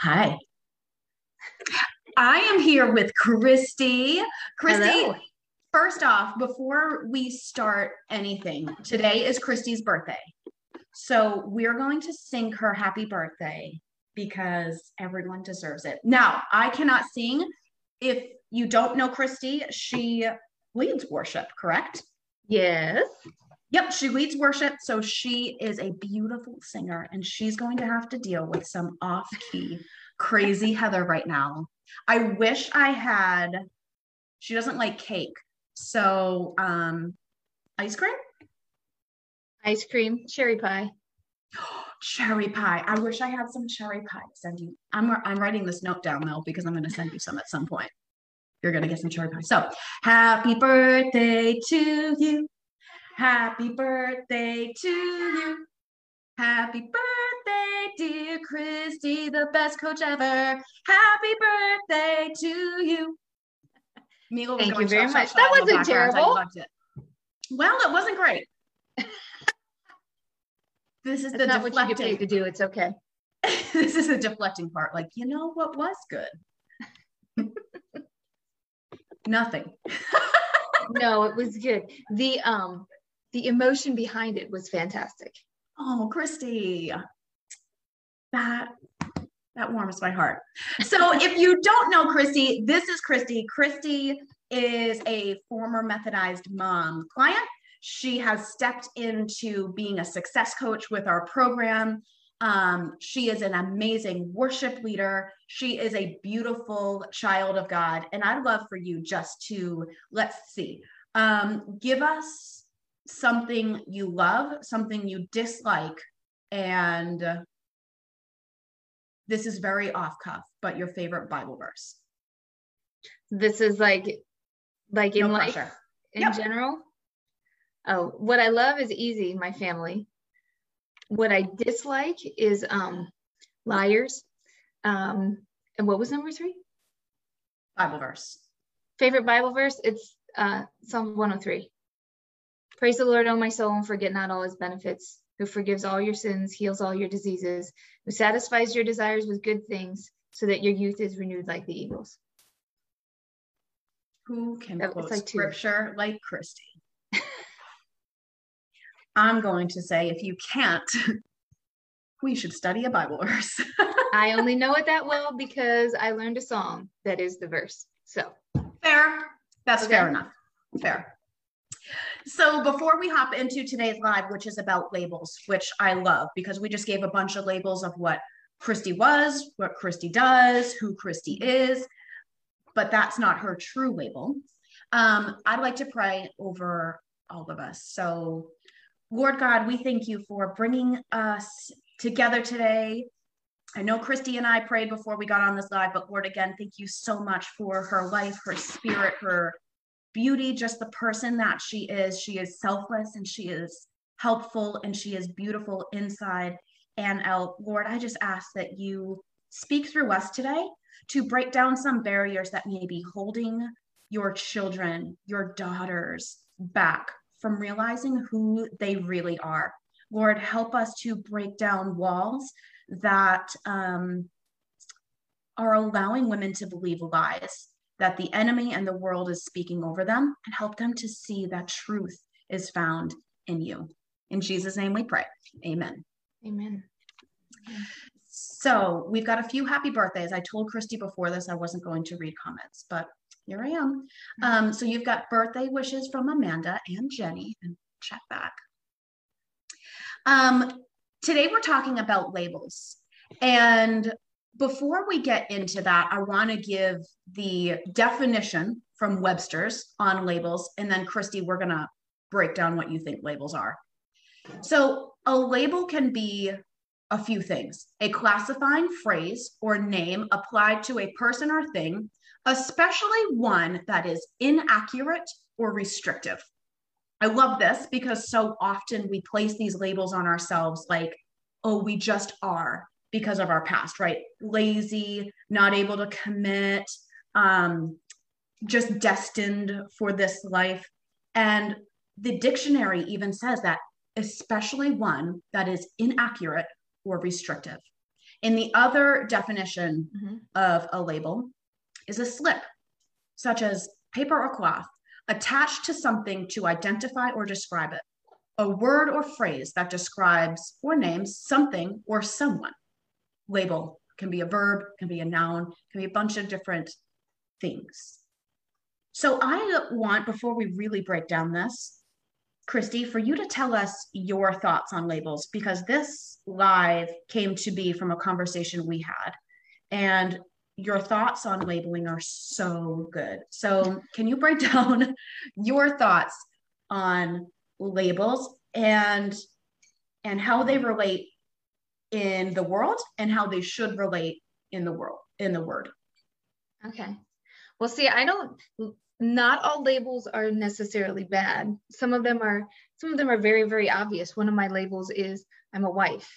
Hi. I am here with Christy. Christy, Hello. first off, before we start anything, today is Christy's birthday. So we're going to sing her happy birthday because everyone deserves it. Now, I cannot sing. If you don't know Christy, she leads worship, correct? Yes. Yep, she leads worship. So she is a beautiful singer and she's going to have to deal with some off key, crazy Heather right now. I wish I had, she doesn't like cake. So, um, ice cream? Ice cream, cherry pie. cherry pie. I wish I had some cherry pie to send you. I'm, I'm writing this note down though because I'm going to send you some at some point. You're going to get some cherry pie. So, happy birthday to you. Happy birthday to you. Happy birthday, dear Christy, the best coach ever. Happy birthday to you. Was Thank you very much. That shut in the wasn't terrible. it. Well, it wasn't great. this is That's the not what you get deflecting. paid to do. It's okay. this is the deflecting part. Like, you know what was good? Nothing. No, it was good. The um the emotion behind it was fantastic. Oh, Christy. That that warms my heart. So if you don't know Christy, this is Christy. Christy is a former Methodized mom client. She has stepped into being a success coach with our program. Um, she is an amazing worship leader. She is a beautiful child of God. And I'd love for you just to let's see, um, give us something you love, something you dislike, and this is very off cuff, but your favorite Bible verse. This is like like in No life pressure. in Yep. general. Oh, what I love is easy, my family. What I dislike is um liars. Um and what was number 3? Bible verse. Favorite Bible verse? It's uh Psalm 103. Praise the Lord, O my soul, and forget not all his benefits, who forgives all your sins, heals all your diseases, who satisfies your desires with good things, so that your youth is renewed like the eagles. Who can That- quote like two. scripture like Christy? I'm going to say if you can't, we should study a Bible verse. I only know it that well because I learned a song that is the verse. So Fair. That's Okay. fair enough. Fair. So before we hop into today's live, which is about labels, which I love because we just gave a bunch of labels of what Christy was, what Christy does, who Christy is, but that's not her true label. Um, I'd like to pray over all of us. So, Lord God, we thank you for bringing us together today. I know Christy and I prayed before we got on this live, but Lord, again, thank you so much for her life, her spirit, her beauty, just the person that she is. She is selfless and she is helpful and she is beautiful inside and out. Lord, I just ask that you speak through us today to break down some barriers that may be holding your children, your daughters back from realizing who they really are. Lord, help us to break down walls that um, are allowing women to believe lies that the enemy and the world is speaking over them and help them to see that truth is found in you. In Jesus' name we pray. Amen. amen. So we've got a few happy birthdays. I told Christy before this I wasn't going to read comments, but here I am. Um, so you've got birthday wishes from Amanda and Jenny, and check back. Um, today we're talking about labels. And before we get into that, I want to give the definition from Webster's on labels. And then, Christy, we're going to break down what you think labels are. So, a label can be a few things a classifying phrase or name applied to a person or thing, especially one that is inaccurate or restrictive. I love this because so often we place these labels on ourselves like, oh, we just are because of our past, right? Lazy, not able to commit, um, just destined for this life. And the dictionary even says that, especially one that is inaccurate or restrictive. And the other definition mm-hmm. of a label is a slip, such as paper or cloth, attached to something to identify or describe it. A word or phrase that describes or names something or someone. Label can be a verb, can be a noun, can be a bunch of different things. So I want, before we really break down this, Christy, for you to tell us your thoughts on labels, because this live came to be from a conversation we had. And your thoughts on labeling are so good. So, can you break down your thoughts on labels and and how they relate in the world and how they should relate in the world in the word? Okay. Well, see, I don't not all labels are necessarily bad. Some of them are some of them are very very obvious. One of my labels is I'm a wife.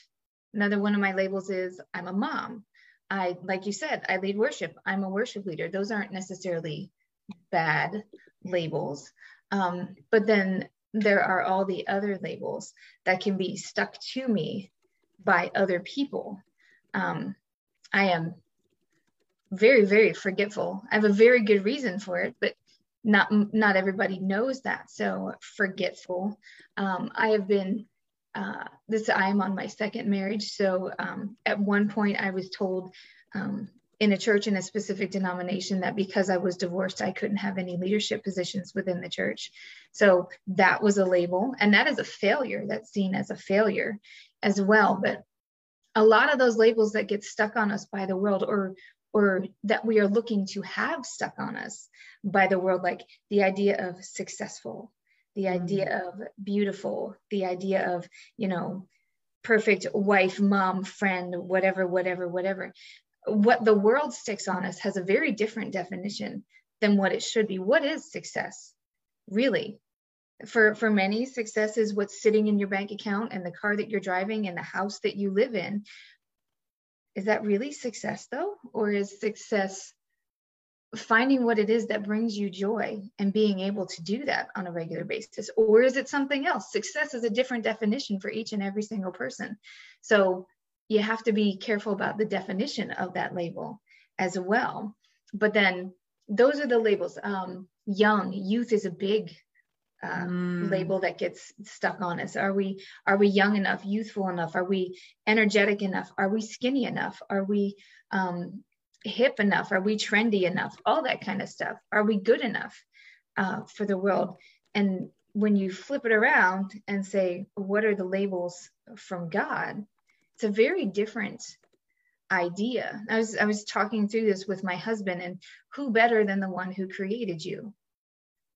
Another one of my labels is I'm a mom. I, like you said, I lead worship. I'm a worship leader. Those aren't necessarily bad labels. Um, but then there are all the other labels that can be stuck to me by other people. Um, I am very, very forgetful. I have a very good reason for it, but not not everybody knows that. So forgetful. Um, I have been uh, this I am on my second marriage. So um, at one point I was told um, in a church in a specific denomination that because I was divorced, I couldn't have any leadership positions within the church. So that was a label, and that is a failure. That's seen as a failure as well. But a lot of those labels that get stuck on us by the world or or that we are looking to have stuck on us by the world like the idea of successful the idea mm-hmm. of beautiful, the idea of, you know, perfect wife, mom, friend, whatever, whatever, whatever. What the world sticks on us has a very different definition than what it should be. What is success, really? For, for many, success is what's sitting in your bank account and the car that you're driving and the house that you live in. Is that really success, though? Or is success finding what it is that brings you joy and being able to do that on a regular basis? Or is it something else? Success is a different definition for each and every single person. So you have to be careful about the definition of that label as well. But then those are the labels. Um, young youth is a big uh, mm. label that gets stuck on us are we are we young enough youthful enough are we energetic enough are we skinny enough are we um, hip enough? Are we trendy enough? All that kind of stuff. Are we good enough uh, for the world? And when you flip it around and say, what are the labels from God? It's a very different idea. I was I was talking through this with my husband, and who better than the one who created you?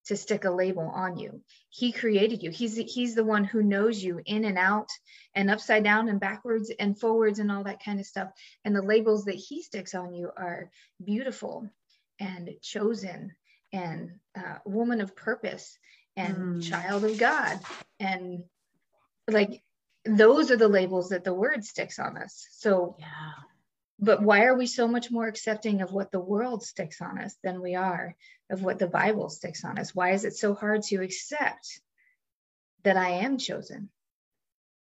To stick a label on you. He created you. He's he's the one who knows you in and out and upside down and backwards and forwards and all that kind of stuff. And the labels that he sticks on you are beautiful and chosen and uh, woman of purpose and mm. child of God and like those are the labels that the word sticks on us. So yeah. But why are we so much more accepting of what the world sticks on us than we are of what the Bible sticks on us? Why is it so hard to accept that I am chosen?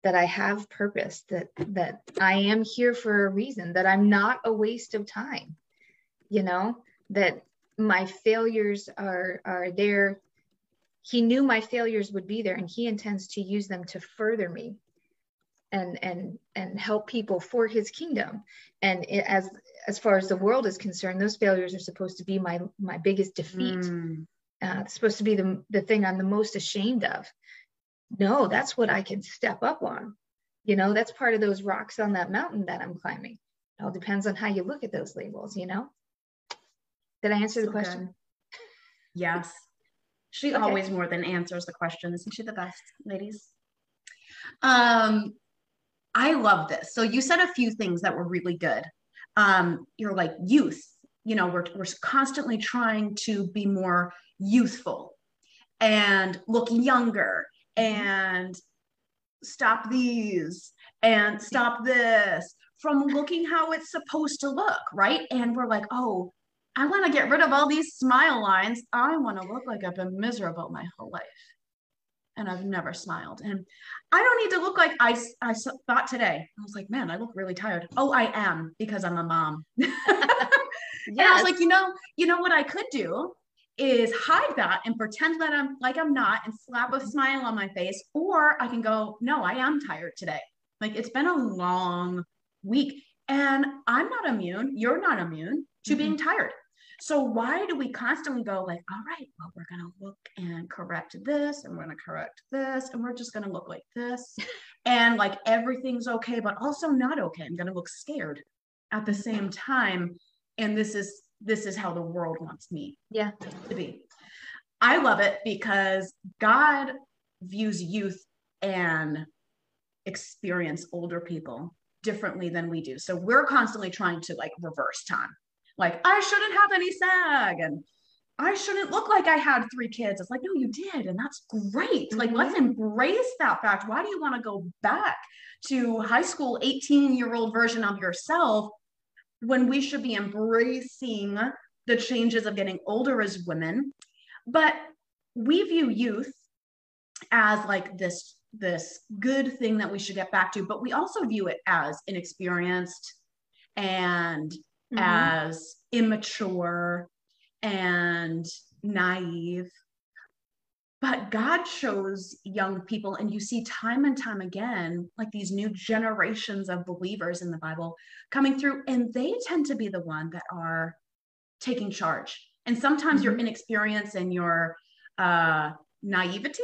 That I have purpose, that that I am here for a reason, that I'm not a waste of time, you know, that my failures are are there. He knew my failures would be there and he intends to use them to further me and and and help people for his kingdom. And it, as as far as the world is concerned those failures are supposed to be my my biggest defeat. Mm. uh, it's supposed to be the, the thing i'm the most ashamed of. No that's what i can step up on. You know that's part of those rocks on that mountain that i'm climbing. It all depends on how you look at those labels you know? Did i answer so the question? Good. yes. She okay. always more than answers the question isn't she the best ladies? Um I love this. So you said a few things that were really good. Um, you're like youth, you know, we're, we're constantly trying to be more youthful and look younger and stop these and stop this from looking how it's supposed to look, right? And we're like, oh, I want to get rid of all these smile lines. I want to look like I've been miserable my whole life. And I've never smiled. And I don't need to look like I, I thought today. I was like, man, I look really tired. Oh, I am because I'm a mom. yeah. I was like, you know, you know what I could do is hide that and pretend that I'm like I'm not and slap a smile on my face. Or I can go, no, I am tired today. Like it's been a long week and I'm not immune. You're not immune to mm-hmm. being tired. So why do we constantly go like, all right, well, we're gonna look and correct this, and we're gonna correct this, and we're just gonna look like this, and like everything's okay, but also not okay. I'm gonna look scared at the same time, and this is this is how the world wants me yeah to be. I love it because God views youth and experience older people differently than we do. So we're constantly trying to like reverse time like I shouldn't have any SAG and I shouldn't look like I had three kids. It's like, no, you did. And that's great. Mm-hmm. Like, let's mm-hmm. embrace that fact. Why do you want to go back to high school 18 year old version of yourself when we should be embracing the changes of getting older as women? But we view youth as like this this good thing that we should get back to but we also view it as inexperienced and mm-hmm. as immature and naive. But God shows young people, and you see time and time again, like these new generations of believers in the Bible coming through, and they tend to be the one that are taking charge. And sometimes mm-hmm. your inexperience and your uh, naivety,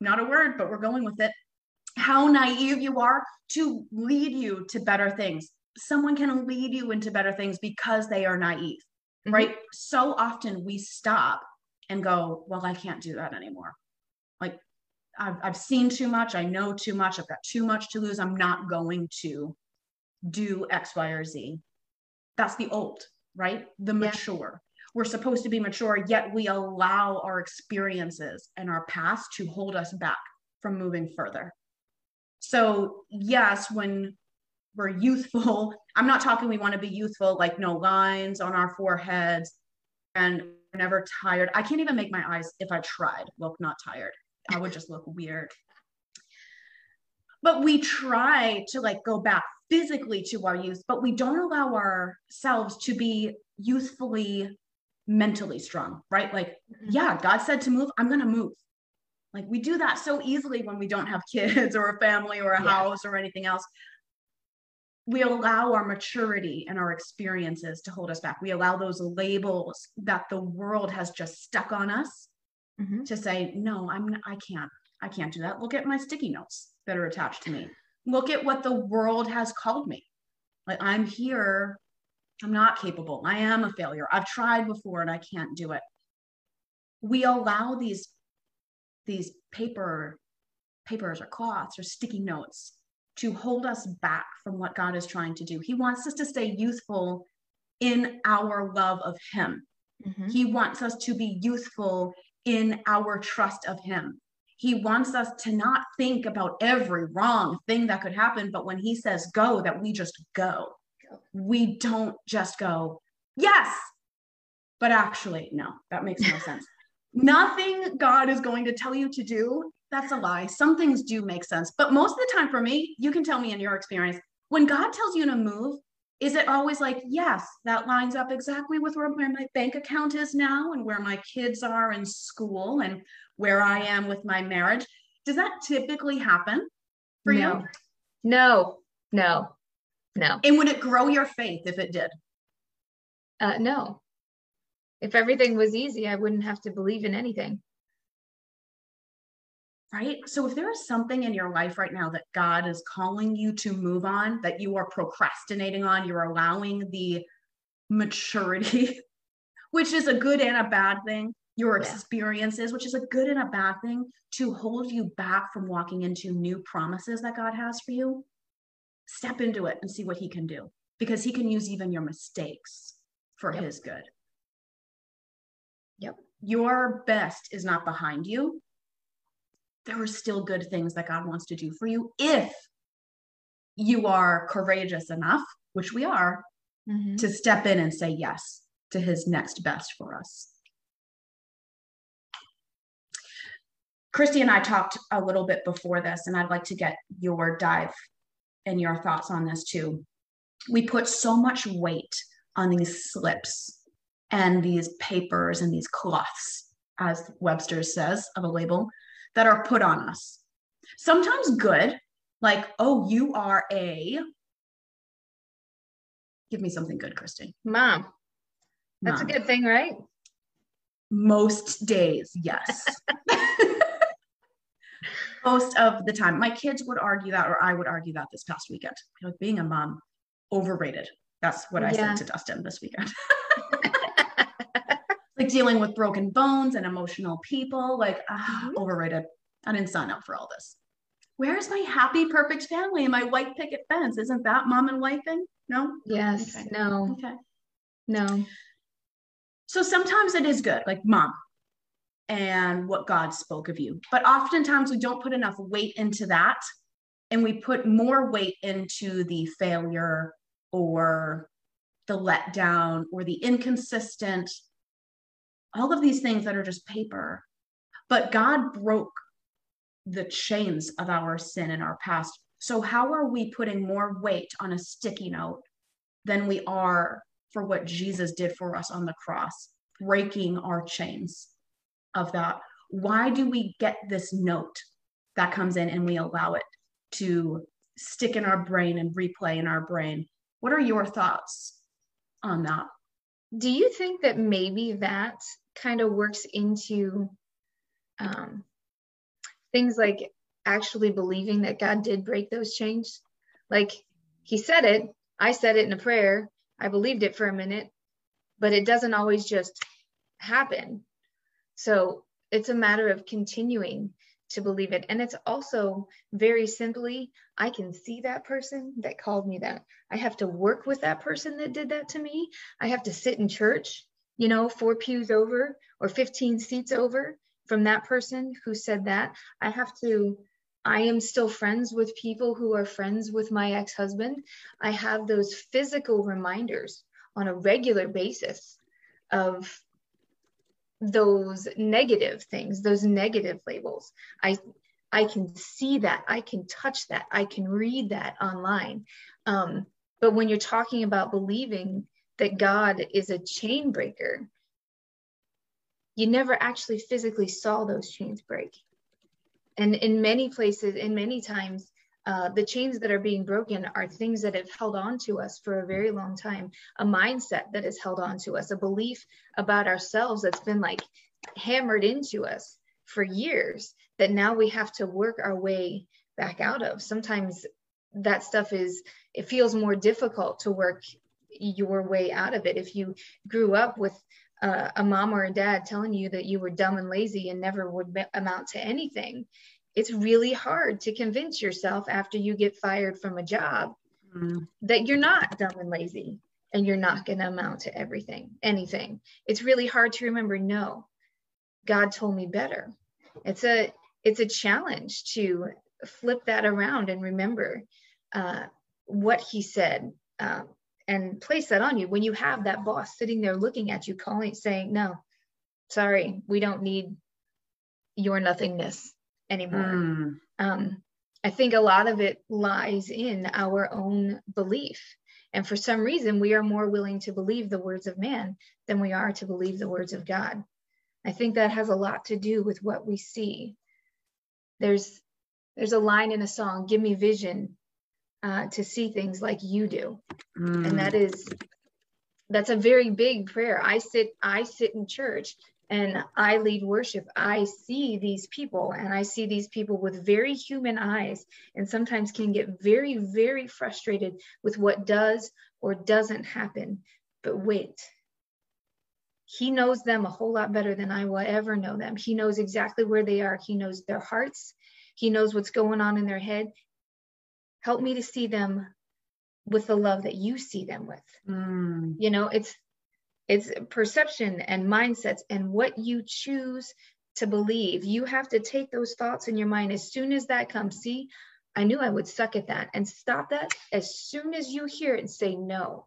not a word, but we're going with it, how naive you are to lead you to better things someone can lead you into better things because they are naive, mm-hmm. right? So often we stop and go, well, I can't do that anymore. Like I've, I've seen too much. I know too much. I've got too much to lose. I'm not going to do X, Y, or Z. That's the old, right? The mature. Yeah. We're supposed to be mature, yet we allow our experiences and our past to hold us back from moving further. So, yes, when we're youthful. I'm not talking we want to be youthful, like no lines on our foreheads and never tired. I can't even make my eyes, if I tried, look not tired. I would just look weird. But we try to like go back physically to our youth, but we don't allow ourselves to be youthfully mentally strong, right? Like, mm-hmm. yeah, God said to move, I'm going to move. Like we do that so easily when we don't have kids or a family or a yeah. house or anything else we allow our maturity and our experiences to hold us back. We allow those labels that the world has just stuck on us mm-hmm. to say, no, I'm I can't. I can't do that. Look at my sticky notes that are attached to me. Look at what the world has called me. Like I'm here. I'm not capable. I am a failure. I've tried before and I can't do it. We allow these these paper papers or cloths or sticky notes to hold us back from what God is trying to do. He wants us to stay youthful in our love of Him. Mm-hmm. He wants us to be youthful in our trust of Him. He wants us to not think about every wrong thing that could happen, but when He says go, that we just go. We don't just go, yes, but actually, no, that makes no sense. Nothing God is going to tell you to do that's a lie. Some things do make sense. But most of the time for me, you can tell me in your experience, when God tells you to move, is it always like, yes, that lines up exactly with where my bank account is now and where my kids are in school and where I am with my marriage? Does that typically happen for no. you? No, no, no. And would it grow your faith if it did? Uh, no. If everything was easy, I wouldn't have to believe in anything right? So if there is something in your life right now that God is calling you to move on, that you are procrastinating on, you're allowing the maturity, which is a good and a bad thing, your experiences, which is a good and a bad thing, to hold you back from walking into new promises that God has for you, step into it and see what He can do because He can use even your mistakes for yep. His good. Yep. Your best is not behind you there are still good things that God wants to do for you if you are courageous enough, which we are, mm-hmm. to step in and say yes to his next best for us. Christy and I talked a little bit before this, and I'd like to get your dive and your thoughts on this too. We put so much weight on these slips and these papers and these cloths, as Webster says of a label, that are put on us. Sometimes good, like, oh, you are a. Give me something good, Christy. Mom. That's Mom. a good thing, right? Most days, yes. Most of the time. My kids would argue that, or I would argue that this past weekend. Like being a mom, overrated. That's what I yeah. said to Dustin this weekend. like dealing with broken bones and emotional people, like uh, mm-hmm. overrated. I didn't sign up for all this. Where's my happy, perfect family and my white picket fence? Isn't that mom and wife thing? No? Yes. Okay. No. Okay. No. So sometimes it is good, like mom and what God spoke of you. But oftentimes we don't put enough weight into that. And we put more weight into the failure or the letdown or the inconsistent, all of these things that are just paper. But God broke the chains of our sin in our past. So, how are we putting more weight on a sticky note than we are for what Jesus did for us on the cross, breaking our chains of that. Why do we get this note that comes in and we allow it to stick in our brain and replay in our brain? What are your thoughts on that? Do you think that maybe that kind of works into um, things like actually believing that God did break those chains? Like he said it, I said it in a prayer, I believed it for a minute, but it doesn't always just happen. So it's a matter of continuing to believe it. And it's also very simply, I can see that person that called me that. I have to work with that person that did that to me. I have to sit in church, you know, four pews over or 15 seats over from that person who said that. I have to I am still friends with people who are friends with my ex husband. I have those physical reminders on a regular basis of those negative things, those negative labels. I I can see that, I can touch that, I can read that online. Um, but when you're talking about believing that God is a chain breaker, you never actually physically saw those chains break. And in many places, in many times, uh, the chains that are being broken are things that have held on to us for a very long time, a mindset that has held on to us, a belief about ourselves that's been like hammered into us for years that now we have to work our way back out of. Sometimes that stuff is, it feels more difficult to work your way out of it. If you grew up with uh, a mom or a dad telling you that you were dumb and lazy and never would amount to anything, it's really hard to convince yourself after you get fired from a job mm. that you're not dumb and lazy and you're not going to amount to everything, anything. It's really hard to remember, no, God told me better. It's a it's a challenge to flip that around and remember uh, what he said um, and place that on you when you have that boss sitting there looking at you calling saying no sorry we don't need your nothingness anymore. Mm. um, i think a lot of it lies in our own belief. And for some reason we are more willing to believe the words of man than we are to believe the words of god. I think that has a lot to do with what we see. There's there's a line in a song give me vision uh, to see things like you do mm. and that is that's a very big prayer i sit i sit in church and i lead worship i see these people and i see these people with very human eyes and sometimes can get very very frustrated with what does or doesn't happen but wait he knows them a whole lot better than I will ever know them. He knows exactly where they are. He knows their hearts. He knows what's going on in their head. Help me to see them with the love that you see them with. Mm. You know, it's it's perception and mindsets and what you choose to believe. You have to take those thoughts in your mind as soon as that comes. See, I knew I would suck at that and stop that as soon as you hear it and say no.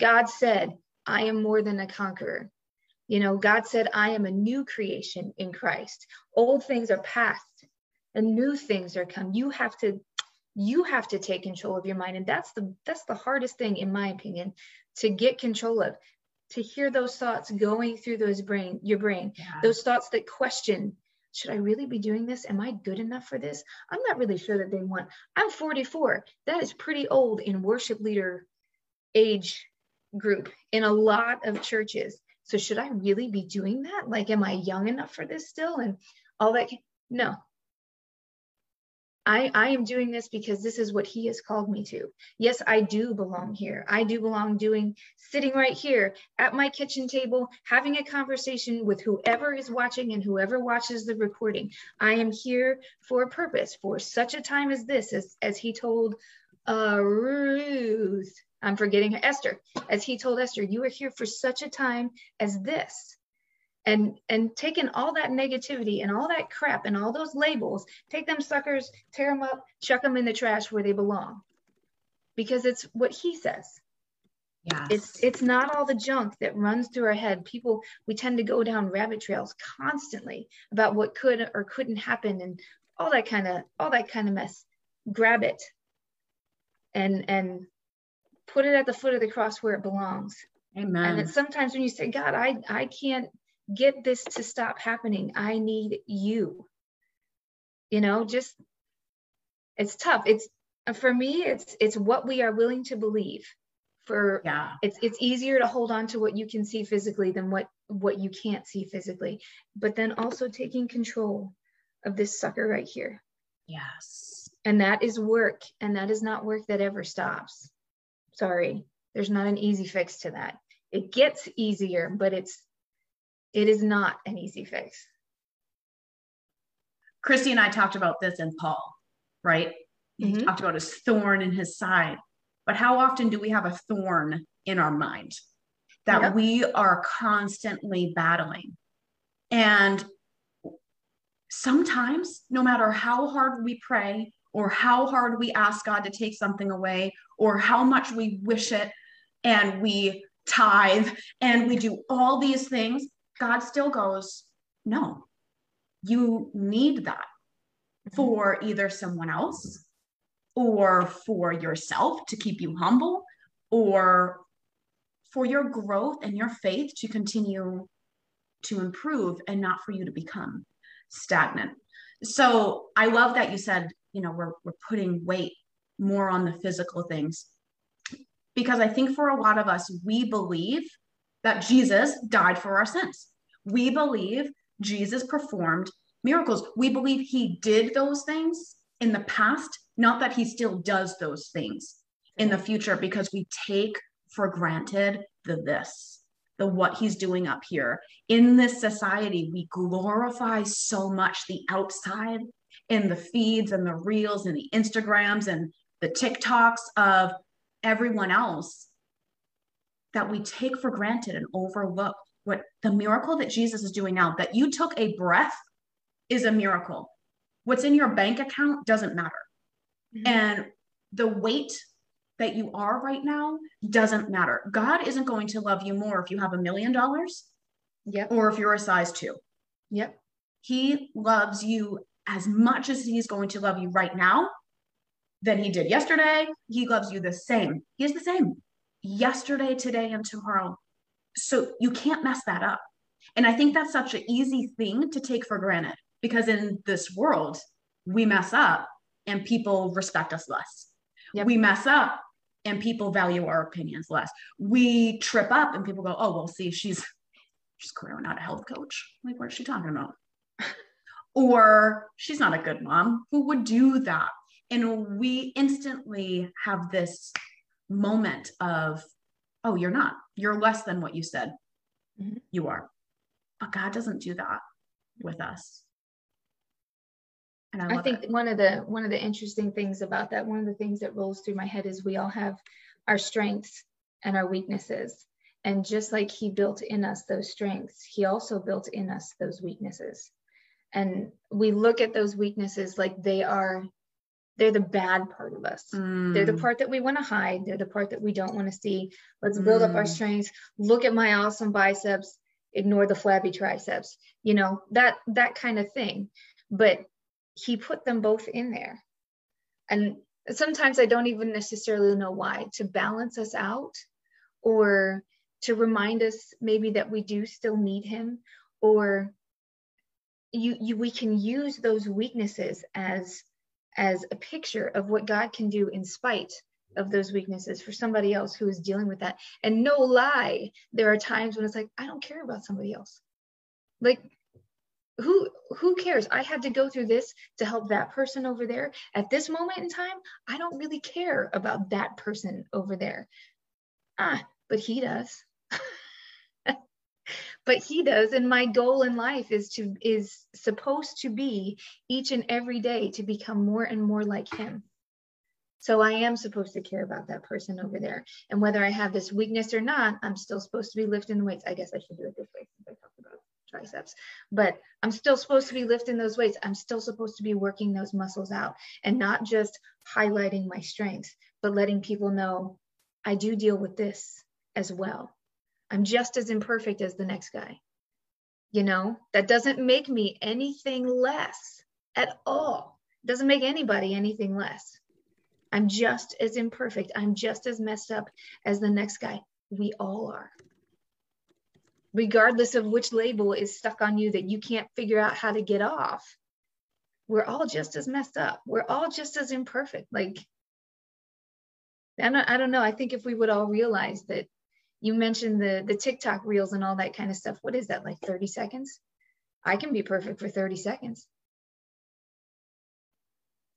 God said, I am more than a conqueror. You know, God said, I am a new creation in Christ. Old things are past and new things are come. You have to you have to take control of your mind. And that's the that's the hardest thing in my opinion to get control of to hear those thoughts going through those brain your brain yeah. those thoughts that question should i really be doing this? Am i good enough for this? I'm not really sure that they want i'm 44 that is pretty old in worship leader age group in a lot of churches. So should i really be doing that? Like am i young enough for this still? And all that. No I, I am doing this because this is what he has called me to. Yes, I do belong here. I do belong doing sitting right here at my kitchen table, having a conversation with whoever is watching and whoever watches the recording. I am here for a purpose, for such a time as this, as, as he told uh, Ruth. I'm forgetting her, Esther, as he told Esther, you are here for such a time as this and and taking all that negativity and all that crap and all those labels take them suckers tear them up chuck them in the trash where they belong. Because it's what he says. Yeah it's it's not all the junk that runs through our head. People we tend to go down rabbit trails constantly about what could or couldn't happen and all that kind of all that kind of mess. Grab it and and put it at the foot of the cross where it belongs. Amen. And sometimes when you say, God, I, I can't get this to stop happening. I need you. You know, just it's tough. It's for me, it's it's what we are willing to believe. For yeah, it's it's easier to hold on to what you can see physically than what what you can't see physically. But then also taking control of this sucker right here. Yes. And that is work. And that is not work that ever stops. Sorry. There's not an easy fix to that. It gets easier, but it's it is not an easy fix. Christy and I talked about this in Paul, right? Mm-hmm. He talked about his thorn in his side. But how often do we have a thorn in our mind that yep. we are constantly battling? And sometimes, no matter how hard we pray or how hard we ask God to take something away or how much we wish it and we tithe and we do all these things, God still goes, no, you need that mm-hmm. for either someone else or for yourself to keep you humble or for your growth and your faith to continue to improve and not for you to become stagnant. So I love that you said, you know, we're, we're putting weight more on the physical things because I think for a lot of us, we believe that Jesus died for our sins. We believe Jesus performed miracles. We believe he did those things in the past, not that he still does those things in the future, because we take for granted the this, the what he's doing up here. In this society, we glorify so much the outside in the feeds and the reels and the Instagrams and the TikToks of everyone else that we take for granted and overlook what the miracle that Jesus is doing now, that you took a breath is a miracle. What's in your bank account doesn't matter. Mm-hmm. And the weight that you are right now doesn't matter. God isn't going to love you more if you have a million dollars yep. or if you're a size two. Yep. He loves you as much as he's going to love you right now than he did yesterday. He loves you the same. He is the same yesterday, today, and tomorrow. So you can't mess that up. And I think that's such an easy thing to take for granted because in this world, we mess up and people respect us less. Yep. We mess up and people value our opinions less. We trip up and people go, oh, well, see, she's she's clearly not a health coach. Like, what is she talking about? or she's not a good mom. Who would do that? And we instantly have this moment of, oh, you're not. You're less than what you said mm-hmm. you are. But God doesn't do that with us. And I, I think it. one of the one of the interesting things about that, one of the things that rolls through my head is we all have our strengths and our weaknesses. And just like he built in us those strengths, he also built in us those weaknesses. And we look at those weaknesses like they are they're the bad part of us. Mm. They're the mm. part that we want to hide. They're the part that we don't want to see. Let's build mm. up our mm. strengths. Look at my awesome biceps. ignore the flabby triceps you know that that kind of thing but he put them both in there and sometimes i don't even necessarily know why to balance us out or to remind us maybe that we do still need him or you, you we can use those weaknesses as as a picture of what god can do in spite of those weaknesses for somebody else who is dealing with that. And no lie there are times when it's like i don't care about somebody else. Like who who cares? I had to go through this to help that person over there. At this moment in time i don't really care about that person over there. Ah but he does but he does and my goal in life is to is supposed to be each and every day to become more and more like him. So i am supposed to care about that person over there. And whether i have this weakness or not i'm still supposed to be lifting the weights. I guess i should do it this way since i talked about triceps. But i'm still supposed to be lifting those weights. I'm still supposed to be working those muscles out and not just highlighting my strengths but letting people know i do deal with this as well I'm just as imperfect as the next guy. You know, that doesn't make me anything less at all. It doesn't make anybody anything less. I'm just as imperfect. I'm just as messed up as the next guy. We all are. Regardless of which label is stuck on you that you can't figure out how to get off, we're all just as messed up. We're all just as imperfect. Like, I don't, I don't know. I think if we would all realize that you mentioned the the TikTok reels and all that kind of stuff. What is that like 30 seconds? I can be perfect for 30 seconds.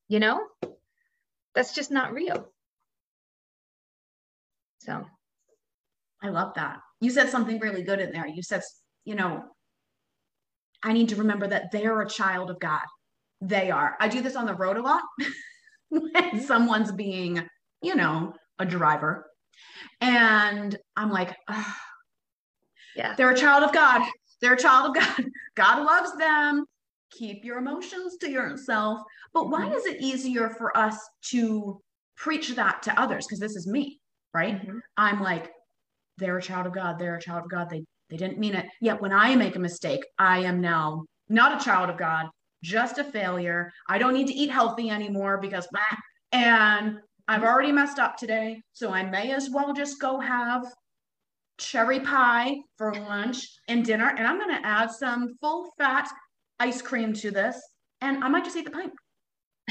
You know? That's just not real. So I love that. You said something really good in there. You said, you know, I need to remember that they're a child of God. They are. I do this on the road a lot when someone's being, you know, a driver and I'm like, oh, yeah, they're a child of God. They're a child of God. God loves them. Keep your emotions to yourself. But why mm-hmm. is it easier for us to preach that to others? Because this is me, right? Mm-hmm. I'm like, they're a child of God. They're a child of God. They they didn't mean it. Yet when I make a mistake, I am now not a child of God, just a failure. I don't need to eat healthy anymore because bah, and I've already messed up today, so I may as well just go have cherry pie for lunch and dinner. And I'm going to add some full fat ice cream to this. And I might just eat the pint.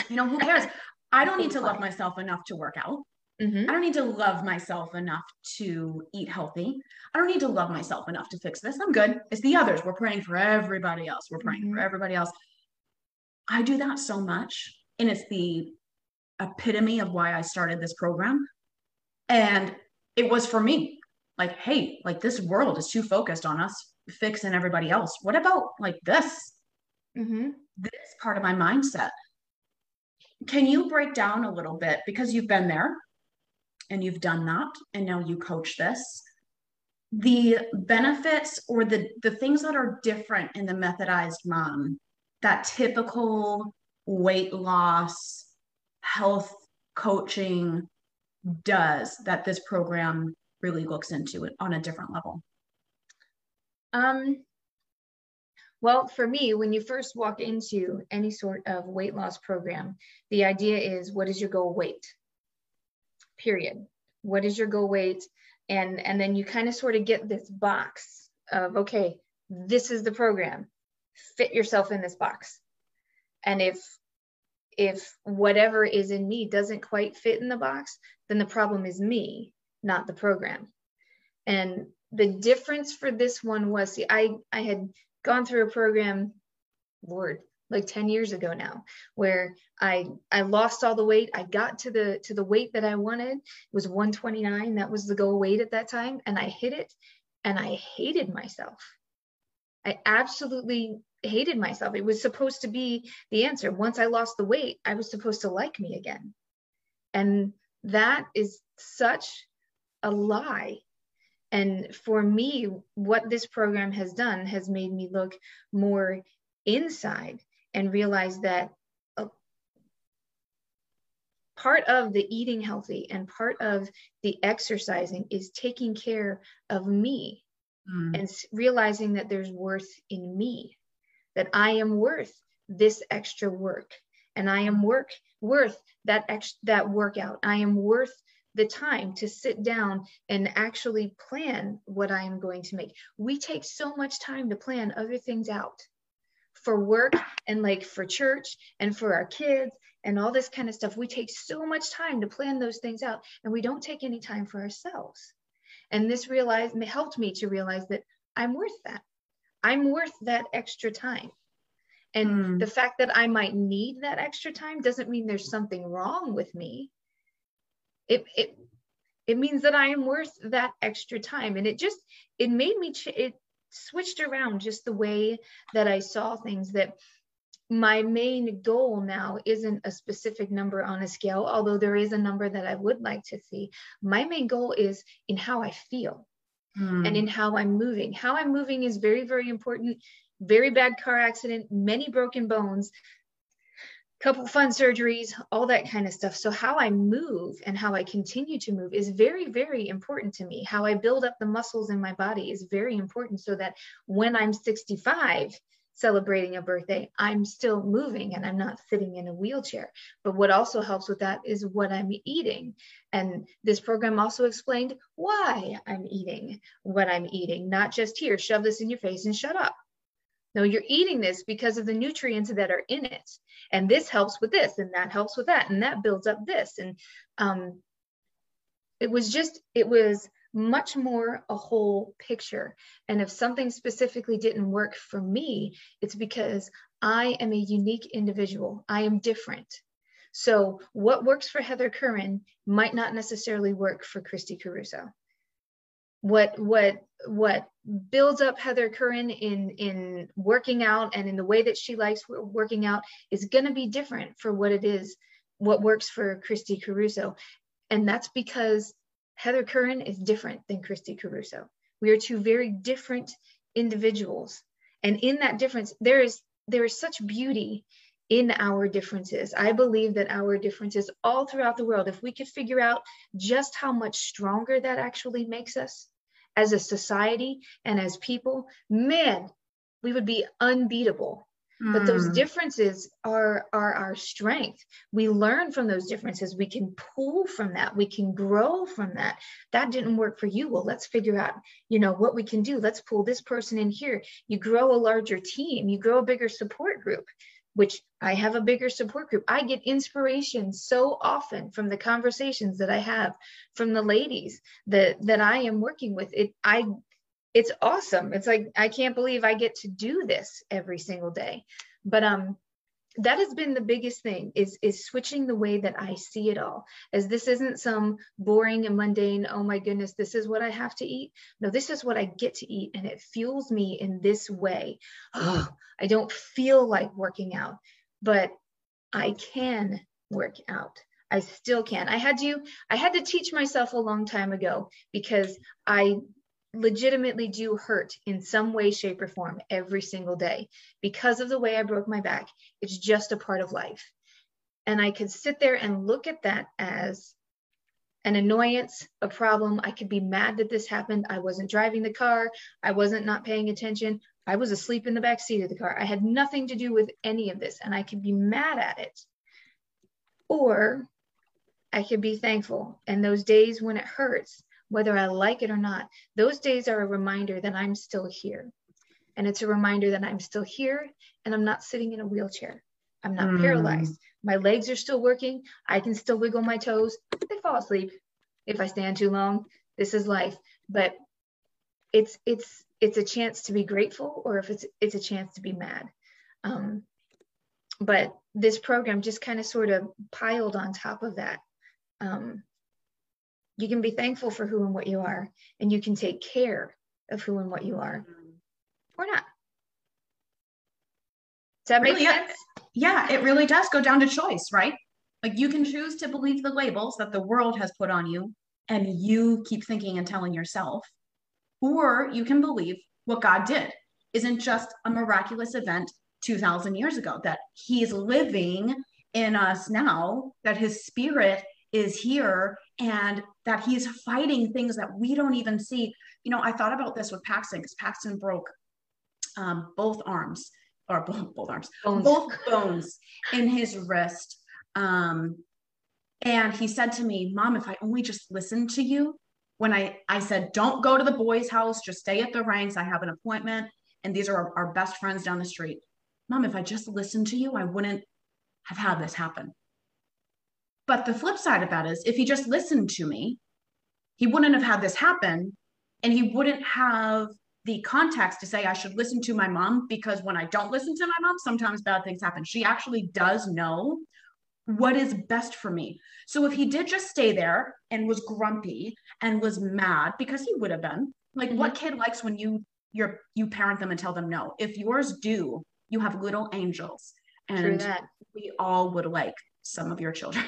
You know, who cares? I don't need to love myself enough to work out. Mm-hmm. I don't need to love myself enough to eat healthy. I don't need to love myself enough to fix this. I'm good. It's the others. We're praying for everybody else. We're praying mm-hmm. for everybody else. I do that so much. And it's the epitome of why I started this program. And it was for me like, hey, like this world is too focused on us fixing everybody else. What about like this? Mm-hmm. This part of my mindset. Can you break down a little bit because you've been there and you've done that and now you coach this? The benefits or the the things that are different in the methodized mom, that typical weight loss, health coaching does that this program really looks into it on a different level? Um, well, for me, when you first walk into any sort of weight loss program, the idea is what is your goal weight? Period. What is your goal weight? And, and then you kind of sort of get this box of, okay, this is the program. Fit yourself in this box. And if if whatever is in me doesn't quite fit in the box, then the problem is me, not the program. And the difference for this one was see, I, I had gone through a program, Lord, like 10 years ago now, where I I lost all the weight. I got to the to the weight that I wanted. It was 129. That was the goal weight at that time. And I hit it and I hated myself. I absolutely hated myself. It was supposed to be the answer. Once I lost the weight, I was supposed to like me again. And that is such a lie. And for me, what this program has done has made me look more inside and realize that part of the eating healthy and part of the exercising is taking care of me mm. and realizing that there's worth in me, that I am worth this extra work and I am work worth that ex- that workout. I am worth the time to sit down and actually plan what I am going to make. We take so much time to plan other things out for work and like for church and for our kids and all this kind of stuff. We take so much time to plan those things out and we don't take any time for ourselves. And this realized helped me to realize that I'm worth that. I'm worth that extra time. And mm. the fact that I might need that extra time doesn't mean there's something wrong with me. It, it, it means that I am worth that extra time. And it just, it made me, ch- it switched around just the way that I saw things that my main goal now isn't a specific number on a scale, although there is a number that I would like to see. My main goal is in how I feel mm. and in how I'm moving. How I'm moving is very, very important. Very bad car accident, many broken bones, couple fun surgeries, all that kind of stuff. So, how I move and how I continue to move is very, very important to me. How I build up the muscles in my body is very important so that when I'm 65, celebrating a birthday, I'm still moving and I'm not sitting in a wheelchair. But what also helps with that is what I'm eating. And this program also explained why I'm eating what I'm eating, not just here, shove this in your face and shut up. No, you're eating this because of the nutrients that are in it. And this helps with this, and that helps with that, and that builds up this. And um, it was just, it was much more a whole picture. And if something specifically didn't work for me, it's because I am a unique individual. I am different. So what works for Heather Curran might not necessarily work for Christy Caruso. What what what builds up Heather Curran in in working out and in the way that she likes working out is going to be different for what it is what works for Christy Caruso. And that's because Heather Curran is different than Christy Caruso. We are two very different individuals. And in that difference, there is there is such beauty in our differences. I believe that our differences all throughout the world, if we could figure out just how much stronger that actually makes us as a society and as people, man, we would be unbeatable but those hmm. differences are are our strength. We learn from those differences. We can pull from that. We can grow from that. That didn't work for you. Well let's figure out you know what we can do. Let's pull this person in here. You grow a larger team. You grow a bigger support group which I have a bigger support group. I get inspiration so often from the conversations that I have from the ladies that that I am working with. It I it's awesome. It's like I can't believe I get to do this every single day. But um that has been the biggest thing is is switching the way that I see it all. As this isn't some boring and mundane, oh my goodness, this is what I have to eat. No, this is what I get to eat and it fuels me in this way. Oh, I don't feel like working out, but I can work out. I still can. I had to I had to teach myself a long time ago because I legitimately do hurt in some way, shape, or form every single day because of the way I broke my back. It's just a part of life. And I could sit there and look at that as an annoyance, a problem. I could be mad that this happened. I wasn't driving the car. I wasn't not paying attention. I was asleep in the back seat of the car. I had nothing to do with any of this, and I could be mad at it. Or I could be thankful. And those days when it hurts, whether I like it or not, those days are a reminder that I'm still here. And it's a reminder that I'm still here and I'm not sitting in a wheelchair. I'm not mm. paralyzed. My legs are still working. I can still wiggle my toes. They fall asleep if I stand too long. This is life. But it's it's it's a chance to be grateful or if it's it's a chance to be mad. Um, but this program just kind of sort of piled on top of that. Um, you can be thankful for who and what you are, and you can take care of who and what you are, mm-hmm. or not. Does that make really, sense? Yeah, it really does go down to choice, right? Like you can choose to believe the labels that the world has put on you, and you keep thinking and telling yourself, or you can believe what God did isn't just a miraculous event 2000 years ago, that He's living in us now, that His Spirit is here and that he's fighting things that we don't even see. You know, I thought about this with Paxton because Paxton broke um, both arms or both, both arms, bones. both bones in his wrist. Um, and he said to me, Mom, if I only just listened to you, when I, I said, don't go to the boys' house, just stay at the ranks. I have an appointment, and these are our, our best friends down the street. Mom, if I just listened to you, I wouldn't have had this happen. But the flip side of that is if he just listened to me, he wouldn't have had this happen and he wouldn't have the context to say I should listen to my mom because when I don't listen to my mom, sometimes bad things happen. She actually does know what is best for me. So if he did just stay there and was grumpy and was mad because he would have been like mm-hmm. what kid likes when you you're you parent them and tell them no. If yours do, you have little angels and we all would like some of your children.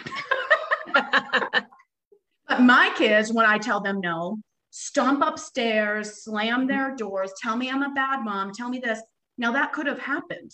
but my kids, when I tell them no, stomp upstairs, slam their doors, tell me I'm a bad mom, tell me this. Now that could have happened,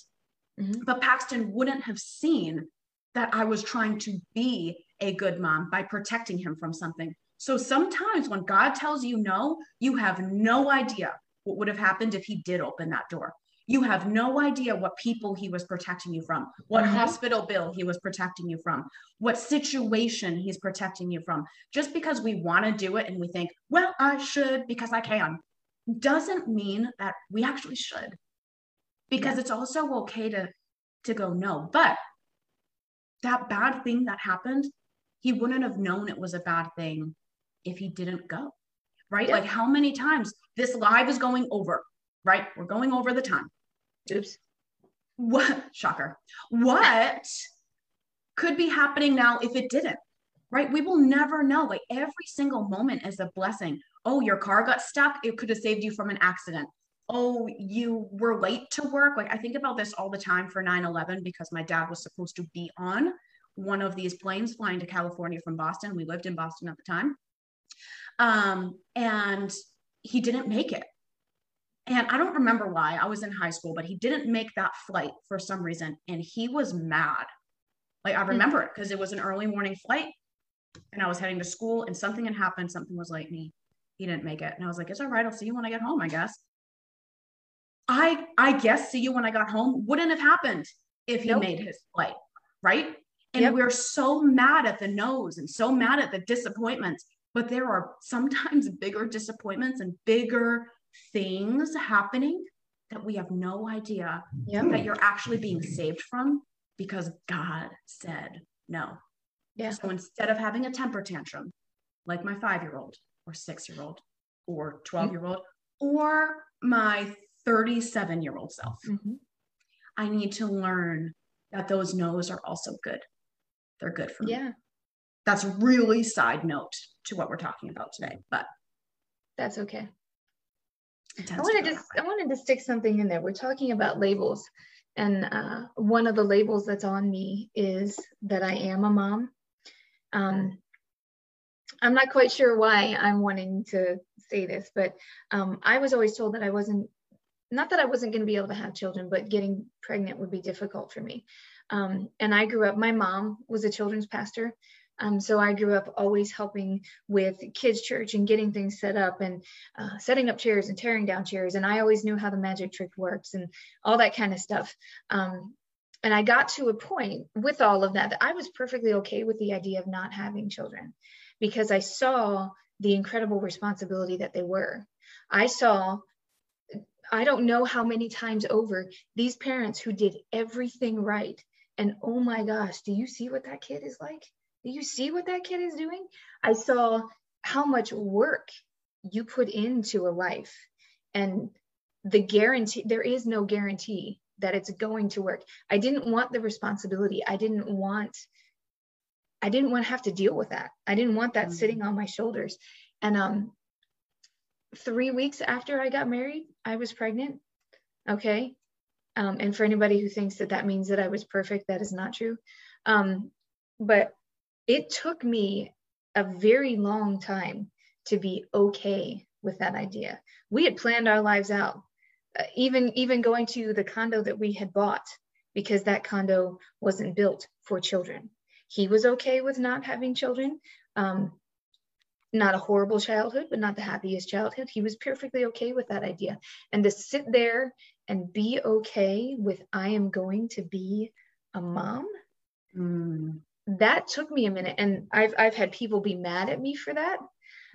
mm-hmm. but Paxton wouldn't have seen that I was trying to be a good mom by protecting him from something. So sometimes when God tells you no, you have no idea what would have happened if he did open that door. You have no idea what people he was protecting you from, what mm-hmm. hospital bill he was protecting you from, what situation he's protecting you from. Just because we want to do it and we think, well, I should because I can, doesn't mean that we actually should. Because yeah. it's also okay to to go no. But that bad thing that happened, he wouldn't have known it was a bad thing if he didn't go. Right? Yeah. Like how many times this live is going over, right? We're going over the time. Oops. What shocker. What could be happening now if it didn't? Right? We will never know. Like every single moment is a blessing. Oh, your car got stuck. It could have saved you from an accident. Oh, you were late to work. Like I think about this all the time for 9 11 because my dad was supposed to be on one of these planes flying to California from Boston. We lived in Boston at the time. Um, and he didn't make it. And I don't remember why. I was in high school, but he didn't make that flight for some reason. And he was mad. Like I hmm. remember mm-hmm. it because it was an early morning flight and I was heading to school and something had happened. Something was like me. He didn't make it. And I was like, it's all right. I'll see you when I get home, I guess. I I guess see you when I got home wouldn't have happened if he nope. made his flight, right? And yep. we're so mad at the no's and so mad at the disappointments. But there are sometimes bigger disappointments and bigger things happening that we have no idea yep. that you're actually being saved from because God said no. Yeah. So instead of having a temper tantrum, like my five year old or six year old or 12 year old or my 37 year old self, mm-hmm. I need to learn that those no's are also good. They're good for me. Yeah. That's really side note to what we're talking about today, but that's okay. I wanted to I wanted to stick something in there. We're talking about labels, and uh, one of the labels that's on me is that I am a mom. Um, I'm not quite sure why I'm wanting to say this, but um, I was always told that I wasn't not that I wasn't going to be able to have children, but getting pregnant would be difficult for me. Um, and I grew up. My mom was a children's pastor, um, so I grew up always helping with kids' church and getting things set up and uh, setting up chairs and tearing down chairs. And I always knew how the magic trick works and all that kind of stuff. Um, and I got to a point with all of that that I was perfectly okay with the idea of not having children because I saw the incredible responsibility that they were. I saw I don't know how many times over these parents who did everything right. And oh my gosh, do you see what that kid is like? Do you see what that kid is doing? I saw how much work you put into a life and the guarantee, there is no guarantee that it's going to work. I didn't want the responsibility. I didn't want, I didn't want to have to deal with that. I didn't want that mm-hmm. sitting on my shoulders. And um, three weeks after I got married, I was pregnant. Okay. Um, and for anybody who thinks that that means that I was perfect, that is not true. Um, but it took me a very long time to be okay with that idea. We had planned our lives out, uh, even even going to the condo that we had bought because that condo wasn't built for children. he was okay with not having children. Um, not a horrible childhood, but not the happiest childhood. He was perfectly okay with that idea. And to sit there and be okay with, I am going to be a mom, mm. That took me a minute. And I've, I've had people be mad at me for that.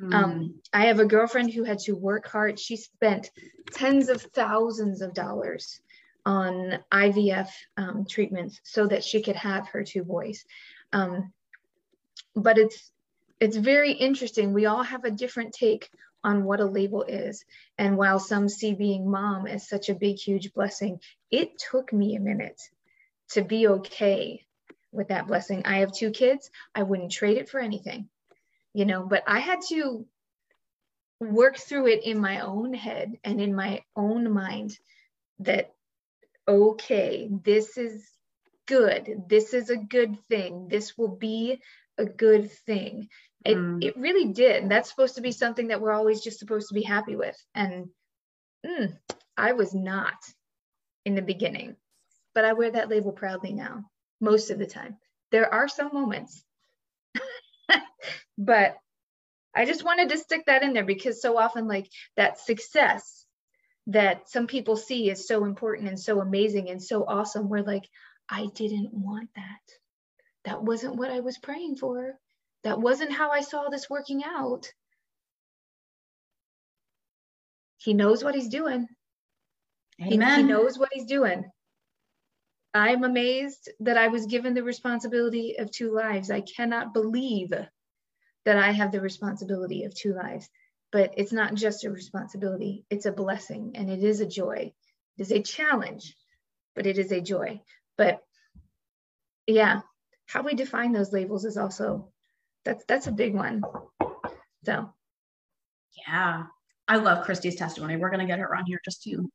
Mm. Um, I have a girlfriend who had to work hard. She spent tens of thousands of dollars on IVF um, treatments so that she could have her two boys. Um, but it's it's very interesting. We all have a different take on what a label is. And while some see being mom as such a big, huge blessing, it took me a minute to be okay with that blessing. I have two kids. I wouldn't trade it for anything, you know, but I had to work through it in my own head and in my own mind that, okay, this is good. This is a good thing. This will be a good thing. It, mm. it really did. That's supposed to be something that we're always just supposed to be happy with. And mm, I was not in the beginning, but I wear that label proudly now, most of the time. There are some moments, but I just wanted to stick that in there because so often, like that success that some people see is so important and so amazing and so awesome. We're like, I didn't want that. That wasn't what I was praying for. That wasn't how I saw this working out. He knows what he's doing. Amen. He, he knows what he's doing. I'm amazed that I was given the responsibility of two lives. I cannot believe that I have the responsibility of two lives. But it's not just a responsibility, it's a blessing and it is a joy. It is a challenge, but it is a joy. But yeah, how we define those labels is also that's that's a big one. So yeah. I love Christy's testimony. We're gonna get her on here just to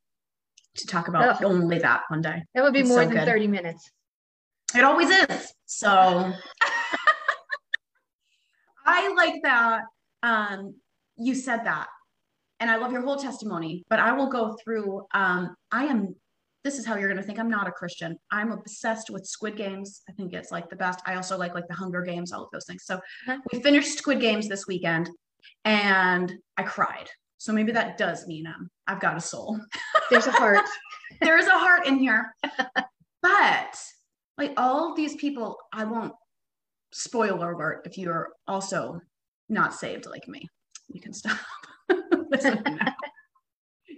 to talk about oh, only that one day. That would be it's more so than good. 30 minutes. It always is. So I like that um, you said that. And I love your whole testimony, but I will go through. Um, I am this is how you're going to think I'm not a Christian. I'm obsessed with Squid Games. I think it's like the best. I also like like the Hunger Games, all of those things. So uh-huh. we finished Squid Games this weekend and I cried. So maybe that does mean um, I've got a soul. There's a heart. there is a heart in here. but like all these people, I won't spoiler alert if you're also not saved like me. You can stop. you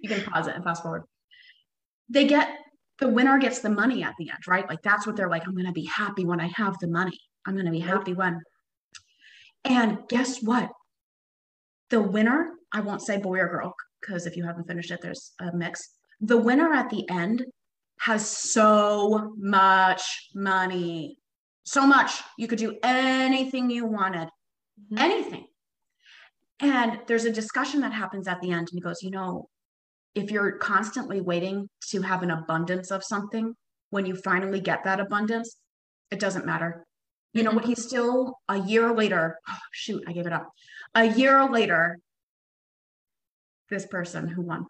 can pause it and fast forward they get the winner gets the money at the end, right? Like that's what they're like. I'm going to be happy when I have the money. I'm going to be happy when. And guess what? The winner, I won't say boy or girl, because if you haven't finished it, there's a mix. The winner at the end has so much money. So much. You could do anything you wanted, mm-hmm. anything. And there's a discussion that happens at the end, and he goes, You know, if you're constantly waiting to have an abundance of something, when you finally get that abundance, it doesn't matter. You know, what he's still a year later, oh, shoot, I gave it up. A year later, this person who won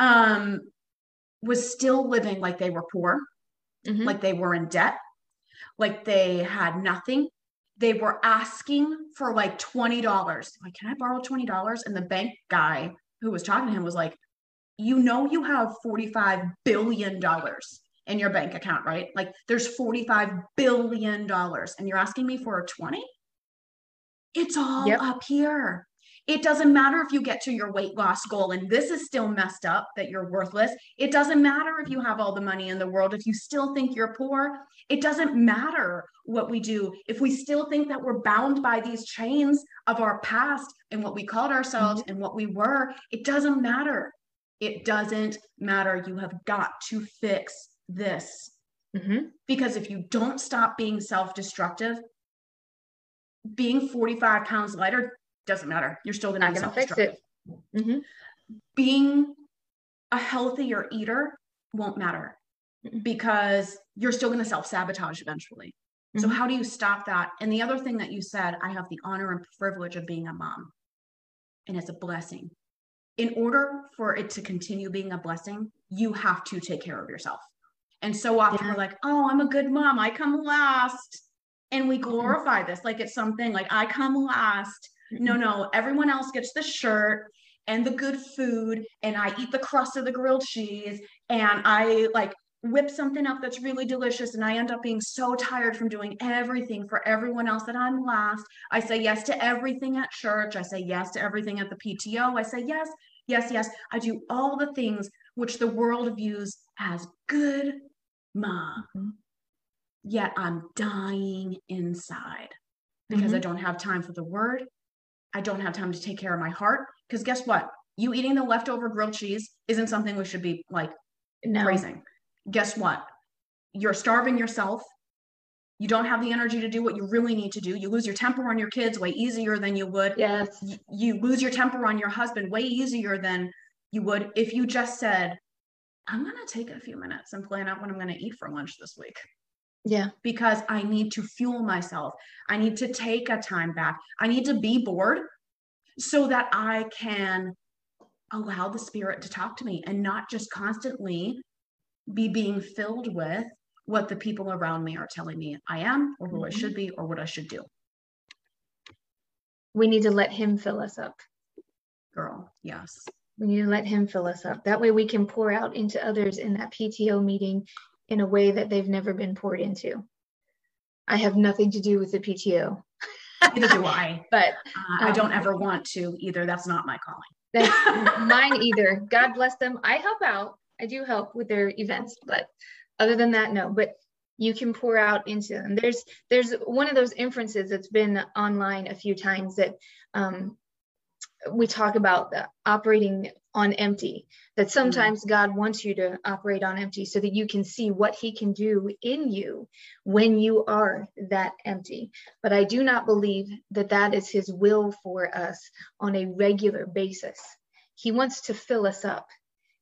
um, was still living like they were poor, mm-hmm. like they were in debt, like they had nothing. They were asking for like $20. Like, can I borrow $20? And the bank guy who was talking to him was like, you know you have 45 billion dollars in your bank account right like there's 45 billion dollars and you're asking me for a 20 it's all yep. up here it doesn't matter if you get to your weight loss goal and this is still messed up that you're worthless it doesn't matter if you have all the money in the world if you still think you're poor it doesn't matter what we do if we still think that we're bound by these chains of our past and what we called ourselves mm-hmm. and what we were it doesn't matter it doesn't matter. You have got to fix this. Mm-hmm. Because if you don't stop being self destructive, being 45 pounds lighter doesn't matter. You're still going to self destructive. Mm-hmm. Being a healthier eater won't matter mm-hmm. because you're still going to self sabotage eventually. So, mm-hmm. how do you stop that? And the other thing that you said, I have the honor and privilege of being a mom, and it's a blessing in order for it to continue being a blessing, you have to take care of yourself. And so often yeah. we're like, oh, I'm a good mom. I come last. and we glorify this like it's something like I come last. No, no, everyone else gets the shirt and the good food, and I eat the crust of the grilled cheese, and I like whip something up that's really delicious and I end up being so tired from doing everything for everyone else that I'm last. I say yes to everything at church. I say yes to everything at the PTO. I say yes, yes, yes. I do all the things which the world views as good mom. Mm-hmm. Yet I'm dying inside because mm-hmm. I don't have time for the word. I don't have time to take care of my heart. Because guess what? You eating the leftover grilled cheese isn't something we should be like no. praising guess what? You're starving yourself. You don't have the energy to do what you really need to do. You lose your temper on your kids way easier than you would. Yes. You lose your temper on your husband way easier than you would if you just said, I'm going to take a few minutes and plan out what I'm going to eat for lunch this week. Yeah. Because I need to fuel myself. I need to take a time back. I need to be bored so that I can allow the spirit to talk to me and not just constantly be being filled with what the people around me are telling me I am, or who mm-hmm. I should be, or what I should do. We need to let Him fill us up. Girl, yes. We need to let Him fill us up. That way we can pour out into others in that PTO meeting in a way that they've never been poured into. I have nothing to do with the PTO. Neither do I. But uh, I don't um, ever want to either. That's not my calling. That's mine either. God bless them. I help out I do help with their events, but other than that, no. But you can pour out into them. There's there's one of those inferences that's been online a few times that um, we talk about the operating on empty. That sometimes mm-hmm. God wants you to operate on empty so that you can see what He can do in you when you are that empty. But I do not believe that that is His will for us on a regular basis. He wants to fill us up.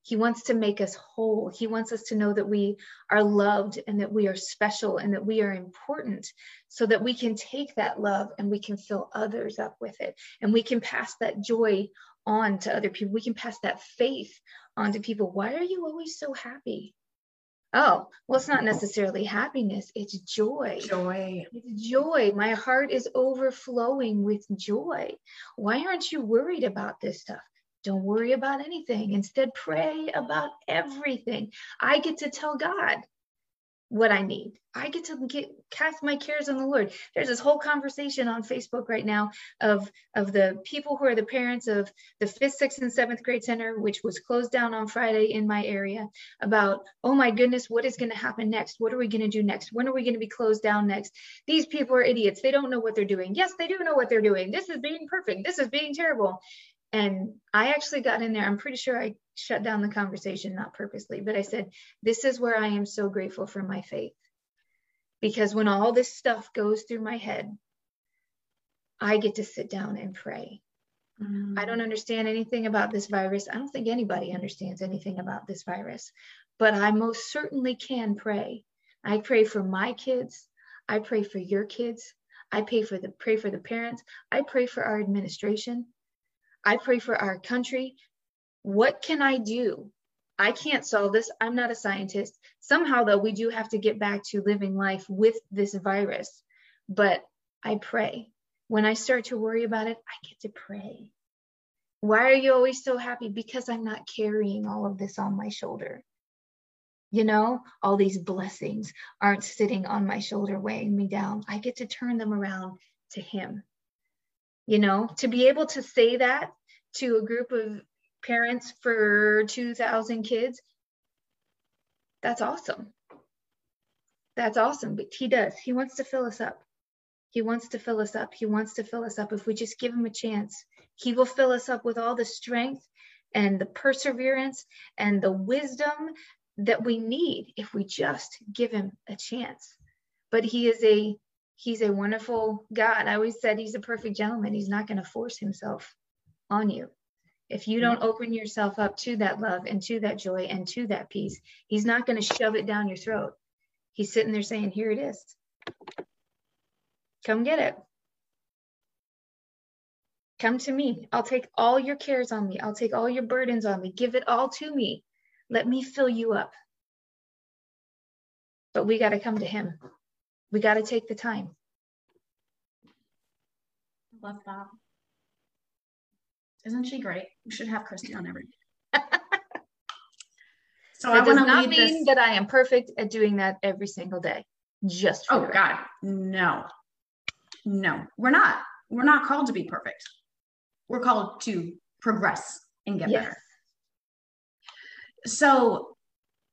He wants to make us whole. He wants us to know that we are loved and that we are special and that we are important so that we can take that love and we can fill others up with it. And we can pass that joy on to other people. We can pass that faith on to people. Why are you always so happy? Oh, well, it's not necessarily happiness, it's joy. Joy. It's joy. My heart is overflowing with joy. Why aren't you worried about this stuff? Don't worry about anything. Instead, pray about everything. I get to tell God what I need. I get to get, cast my cares on the Lord. There's this whole conversation on Facebook right now of, of the people who are the parents of the fifth, sixth, and seventh grade center, which was closed down on Friday in my area, about, oh my goodness, what is going to happen next? What are we going to do next? When are we going to be closed down next? These people are idiots. They don't know what they're doing. Yes, they do know what they're doing. This is being perfect. This is being terrible. And I actually got in there. I'm pretty sure I shut down the conversation, not purposely, but I said, This is where I am so grateful for my faith. Because when all this stuff goes through my head, I get to sit down and pray. Mm. I don't understand anything about this virus. I don't think anybody understands anything about this virus, but I most certainly can pray. I pray for my kids. I pray for your kids. I pray for the pray for the parents. I pray for our administration. I pray for our country. What can I do? I can't solve this. I'm not a scientist. Somehow, though, we do have to get back to living life with this virus. But I pray. When I start to worry about it, I get to pray. Why are you always so happy? Because I'm not carrying all of this on my shoulder. You know, all these blessings aren't sitting on my shoulder weighing me down. I get to turn them around to Him you know to be able to say that to a group of parents for 2000 kids. That's awesome. That's awesome but he does. He wants to fill us up. He wants to fill us up. He wants to fill us up. If we just give him a chance he will fill us up with all the strength and the perseverance and the wisdom that we need if we just give him a chance. But he is a he's a wonderful God. I always said he's a perfect gentleman. He's not going to force himself on you. If you don't open yourself up to that love and to that joy and to that peace, he's not going to shove it down your throat. He's sitting there saying, Here it is. Come get it. Come to me. I'll take all your cares on me. I'll take all your burdens on me. Give it all to me. Let me fill you up. But we got to come to him we got to take the time. love that. Isn't she great? We should have Christy on every. so it I does not mean this... that I am perfect at doing that every single day. Just oh God, no, no, we're not. We're not called to be perfect. We're called to progress and get yes. better. So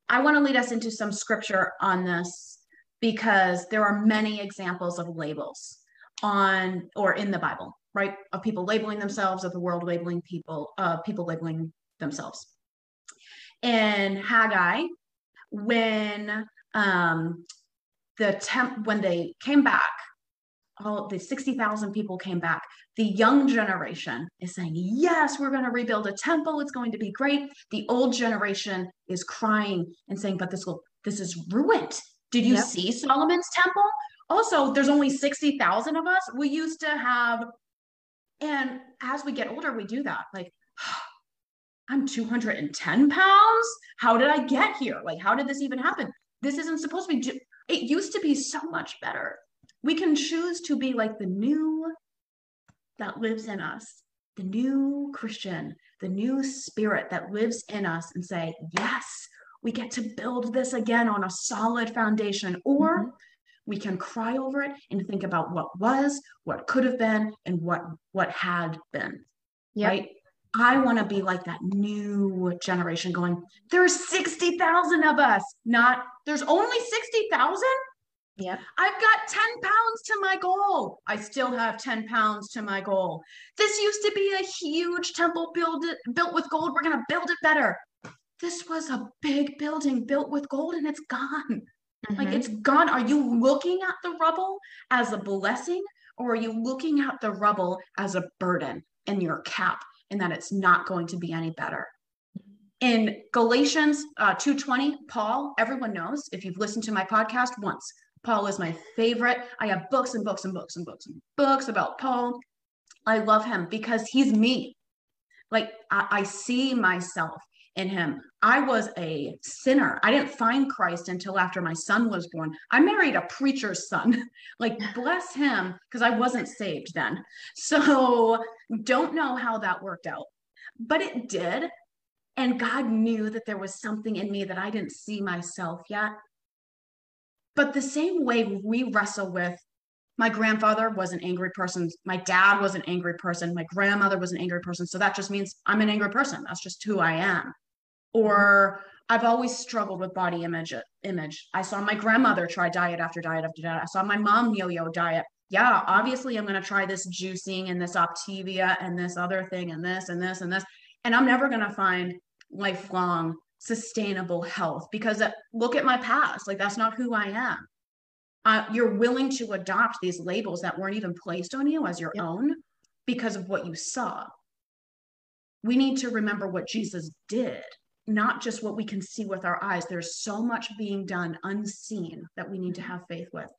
I want to lead us into some scripture on this because there are many examples of labels on or in the Bible, right? Of people labeling themselves, of the world labeling people, of people labeling themselves. In Haggai, when um, the temp when they came back all the 60,000 people came back. The young generation is saying, Yes, we're going to rebuild a temple. It's going to be great. The old generation is crying and saying, But this will, this is ruined. Did you yep. see Solomon's temple? Also, there's only 60,000 of us. We used to have, and as we get older, we do that. Like, I'm 210 pounds. How did I get here? Like, how did this even happen? This isn't supposed to be, it used to be so much better we can choose to be like the new that lives in us, the new Christian, the new spirit that lives in us, and say, Yes, we get to build this again on a solid foundation. Or mm-hmm. We can cry over it and think about what was, what could have been, and what what had been. Yep. Right. I want to be like that new generation going, there's 60,000 of us, not there's only 60,000. Yeah. I've got 10 pounds to my goal. I still have 10 pounds to my goal. This used to be a huge temple build built with gold. We're going to build it better. This was a big building built with gold and it's gone. Mm-hmm. Like it's gone. Are you looking at the rubble as a blessing or are you looking at the rubble as a burden in your cap and that it's not going to be any better? in galatians uh, 2.20 paul everyone knows if you've listened to my podcast once Paul is my favorite. I have books and books and books and books and books about Paul. I love him because he's me. Like I, I see myself in him. I was a sinner. I didn't find Christ until after my son was born. I married a preacher's son. like, bless him, because I wasn't saved then. So, don't know how that worked out, but it did. And God knew that there was something in me that I didn't see myself yet. But the same way we wrestle with my grandfather was an angry person, my dad was an angry person, my grandmother was an angry person. So that just means I'm an angry person. That's just who I am. Or I've always struggled with body image image. I saw my grandmother try diet after diet after diet. I saw my mom yo-yo diet. Yeah, obviously I'm going to try this juicing and this Optavia and this other thing and this and this and this. And I'm never going to find lifelong sustainable health because uh, look at my past like that's not who i am uh, you're willing to adopt these labels that weren't even placed on you as your yep. own because of what you saw we need to remember what jesus did not just what we can see with our eyes there's so much being done unseen that we need to have faith with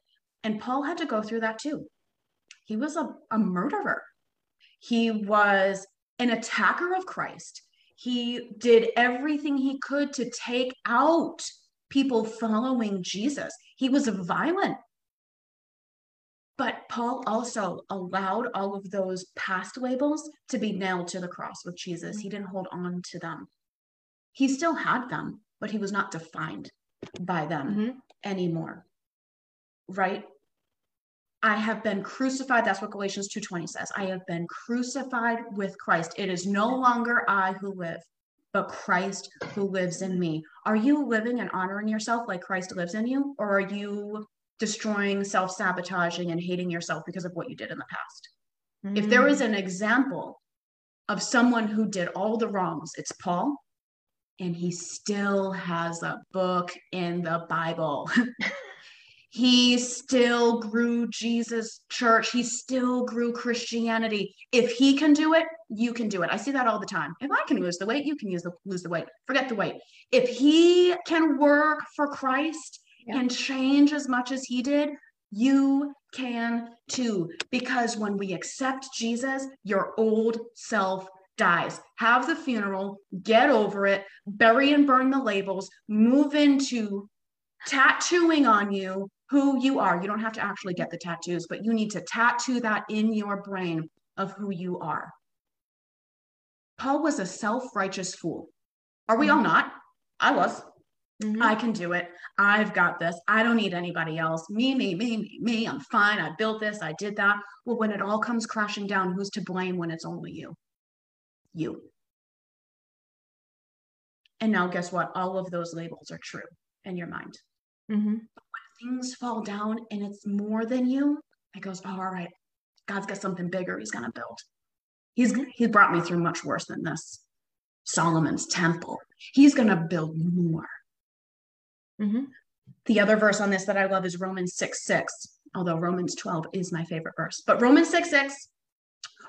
and paul had to go through that too he was a, a murderer he was an attacker of christ he did everything he could to take out people following Jesus. He was violent. But Paul also allowed all of those past labels to be nailed to the cross with Jesus. He didn't hold on to them. He still had them, but he was not defined by them mm-hmm. anymore. Right? I have been crucified. That's what Galatians 2:20 says. I have been crucified with Christ. It is no longer I who live, but Christ who lives in me. Are you living and honoring yourself like Christ lives in you or are you destroying, self-sabotaging and hating yourself because of what you did in the past? Mm-hmm. If there is an example of someone who did all the wrongs, it's Paul and he still has a book in the Bible. he still grew Jesus church. He still grew Christianity. If he can do it, you can do it. I see that all the time. If I can lose the weight, you can use the lose the weight. Forget the weight. If he can work for Christ yeah. and change as much as he did, you can too. Because when we accept Jesus, your old self dies. Have the funeral, get over it, bury and burn the labels, move into tattooing on you who you are. You don't have to actually get the tattoos, but you need to tattoo that in your brain. of who you are. Paul was a self righteous fool. Are we all mm-hmm. not? I was. Mm-hmm. I can do it. I've got this. I don't need anybody else. Me, me, me, me, me. I'm fine. I built this. I did that. Well, when it all comes crashing down, who's to blame when it's only you? You. And now, guess what? All of those labels are true in your mind. Mm-hmm. When things fall down and it's more than you, it goes, oh, all right, God's got something bigger he's going to build. He's, he's brought me through much worse than this. Solomon's temple. He's going to build more. Mm-hmm. The other verse on this that I love is Romans 6 6, although Romans 12 is my favorite verse. But Romans 6 6,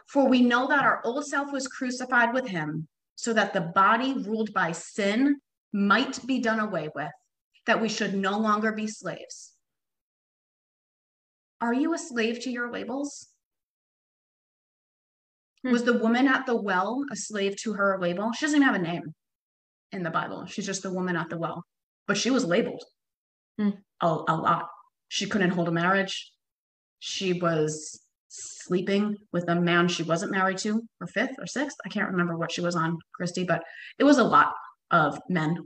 for we know that our old self was crucified with him so that the body ruled by sin might be done away with, that we should no longer be slaves. Are you a slave to your labels? Hmm. Was the woman at the well a slave to her label? She doesn't even have a name in the Bible. She's just the woman at the well but she was labeled hmm. a, a lot. She couldn't hold a marriage. She was sleeping with a man she wasn't married to, or fifth or sixth. I can't remember what she was on, Christy, but it was a lot of men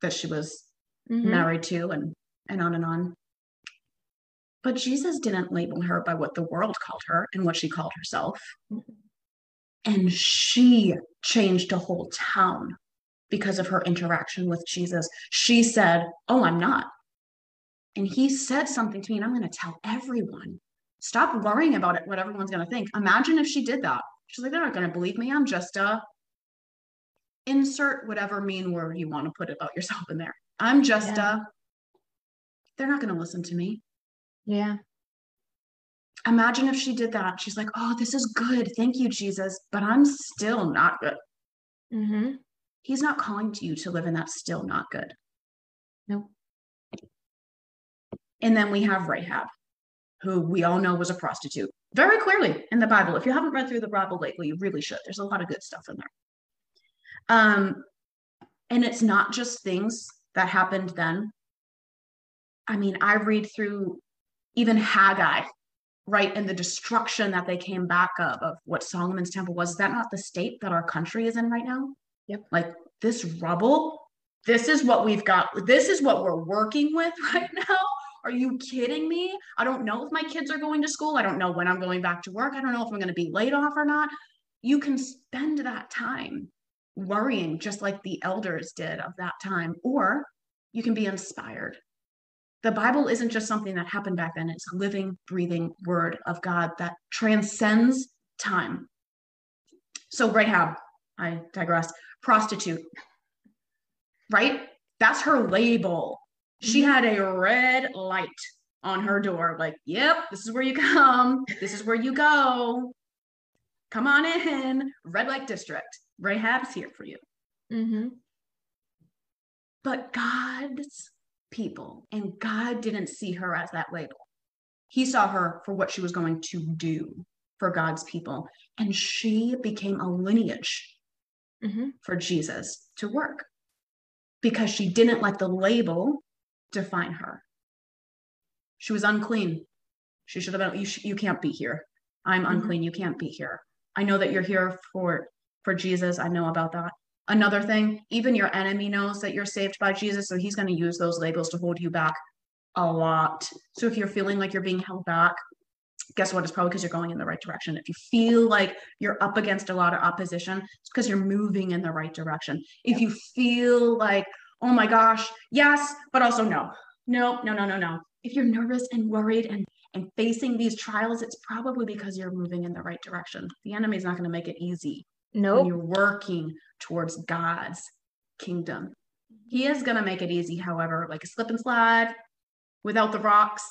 that she was mm-hmm. married to and and on and on. But Jesus didn't label her by what the world called her and what she called herself. Mm-hmm. And she changed a whole town because of her interaction with Jesus. She said, Oh, I'm not. And he said something to me, and I'm going to tell everyone. Stop worrying about it, what everyone's going to think. Imagine if she did that. She's like, They're not going to believe me. I'm just a insert whatever mean word you want to put about yourself in there. I'm just yeah. a, they're not going to listen to me. Yeah. Imagine if she did that. She's like, oh, this is good. Thank you, Jesus. But I'm still not good. Mm-hmm. He's not calling to you to live in that still not good. No. And then we have Rahab, who we all know was a prostitute very clearly in the Bible. If you haven't read through the Bible lately, you really should. There's a lot of good stuff in there. Um, and it's not just things that happened then. I mean, I read through even Haggai, right, and the destruction that they came back of, of what Solomon's temple was. Is that not the state that our country is in right now? Yep. Like this rubble, this is what we've got. This is what we're working with right now. Are you kidding me? I don't know if my kids are going to school. I don't know when I'm going back to work. I don't know if I'm going to be laid off or not. You can spend that time worrying just like the elders did of that time, or you can be inspired. The Bible isn't just something that happened back then, it's a living, breathing word of God that transcends time. So, Rahab, I digress prostitute, right? That's her label. She had a red light on her door, like, yep, this is where you come. This is where you go. Come on in. Red light district. Rahab's here for you. Mm-hmm. But God's people, and God didn't see her as that label. He saw her for what she was going to do for God's people. And she became a lineage mm-hmm. for Jesus to work because she didn't let the label define her. She was unclean. She should have been, you, sh- you can't be here. I'm mm-hmm. unclean. You can't be here. I know that you're here for for Jesus. I know about that. Another thing, even your enemy knows that you're saved by Jesus, so he's going to use those labels to hold you back a lot. So if you're feeling like you're being held back, guess what? It's probably because you're going in the right direction. If you feel like you're up against a lot of opposition, it's because you're moving in the right direction. If you feel like, oh my gosh, yes, but also no, no, no, no, no, no. If you're nervous and worried and and facing these trials, it's probably because you're moving in the right direction. The enemy is not going to make it easy. No, nope. you're working towards God's kingdom. He is going to make it easy, however, like a slip and slide without the rocks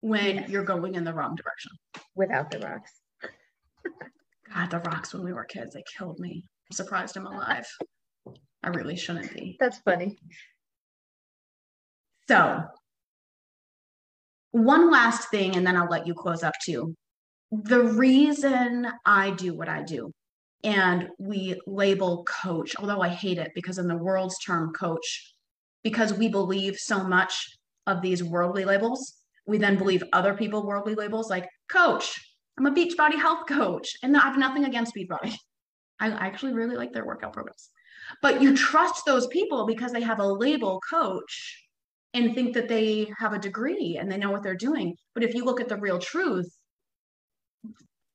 when yes. you're going in the wrong direction. Without the rocks. God, the rocks when we were kids, they killed me. I'm surprised I'm alive. I really shouldn't be. That's funny. So, one last thing, and then I'll let you close up too. The reason I do what I do, and we label coach, although I hate it because, in the world's term, coach, because we believe so much of these worldly labels we then believe other people worldly labels like coach I'm a Beachbody health coach, and I have nothing against Beachbody. I actually really like their workout programs. But you trust those people because they have a label coach and think that they have a degree and they know what they're doing. But if you look at the real truth,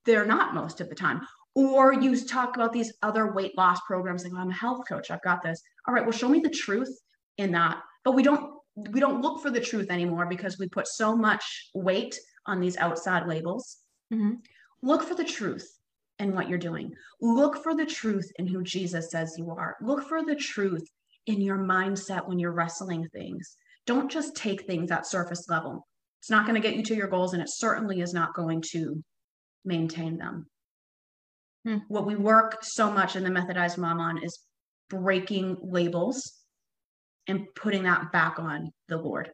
they're not most of the time. Or you talk about these other weight loss programs like, I'm a health coach, I've got this. All right, well, show me the truth in that. But we don't we don't look for the truth anymore because we put so much weight on these outside labels. Mm-hmm. Look for the truth in what you're doing. Look for the truth in who Jesus says you are. Look for the truth in your mindset when you're wrestling things. Don't just take things at surface level. It's not going to get you to your goals, and it certainly is not going to maintain them. Hmm. What we work so much in the Methodized Mom on is breaking labels and putting that back on the Lord,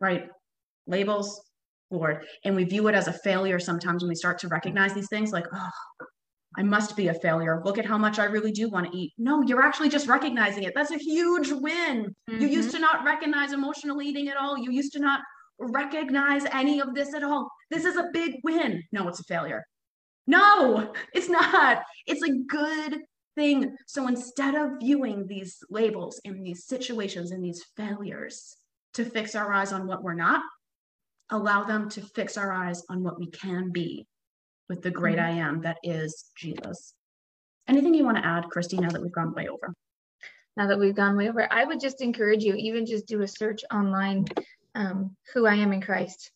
right? Labels, Lord. And we view it as a failure sometimes when we start to recognize these things like, oh, I must be a failure. Look at how much I really do want to eat. No, you're actually just recognizing it. That's a huge win. Mm-hmm. You used mm-hmm. to not recognize emotional eating at all. You used to not recognize any of this at all. This is a big win. No, it's a failure. No, it's not. It's a good thing. So instead of viewing these labels and these situations and these failures to fix our eyes on what we're not, allow them to fix our eyes on what we can be with the great mm-hmm. I am that is Jesus. Anything you want to add, Christy, now that we've gone way over? Now that we've gone way over, I would just encourage you, even just do a search online, um, who I am in Christ,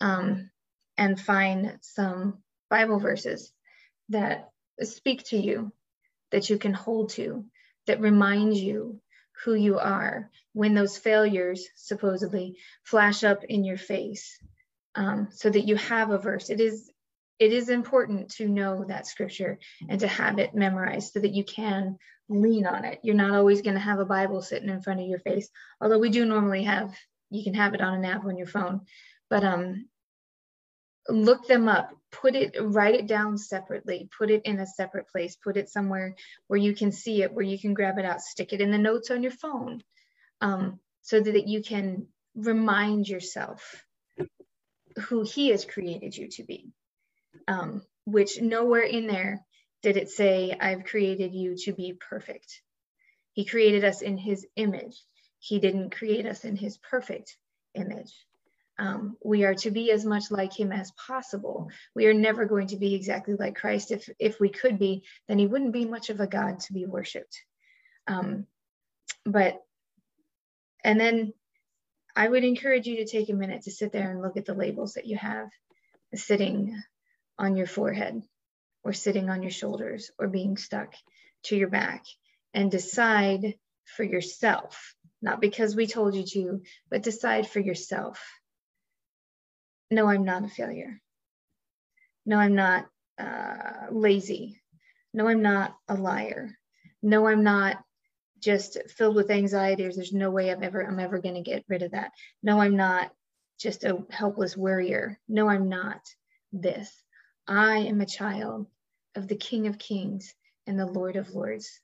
um, and find some Bible verses that speak to you that you can hold to that remind you who you are when those failures supposedly flash up in your face um, so that you have a verse. It is it is important to know that scripture and to have it memorized so that you can lean on it. You're not always going to have a bible sitting in front of your face although we do normally have you can have it on an app on your phone. But um look them up put it write it down separately put it in a separate place put it somewhere where you can see it where you can grab it out stick it in the notes on your phone um, so that you can remind yourself who he has created you to be. Um, which nowhere in there did it say i've created you to be perfect. He created us in his image. He didn't create us in his perfect image um, we are to be as much like him as possible. We are never going to be exactly like Christ. If, if we could be, then he wouldn't be much of a God to be worshiped. Um, but, and then I would encourage you to take a minute to sit there and look at the labels that you have sitting on your forehead or sitting on your shoulders or being stuck to your back and decide for yourself, not because we told you to, but decide for yourself no, I'm not a failure. No, I'm not uh, lazy. No, I'm not a liar. No, I'm not just filled with anxiety. There's no way I'm ever I'm ever going to get rid of that. No, I'm not just a helpless worrier. No, I'm not this. I am a child of the King of Kings and the Lord of Lords.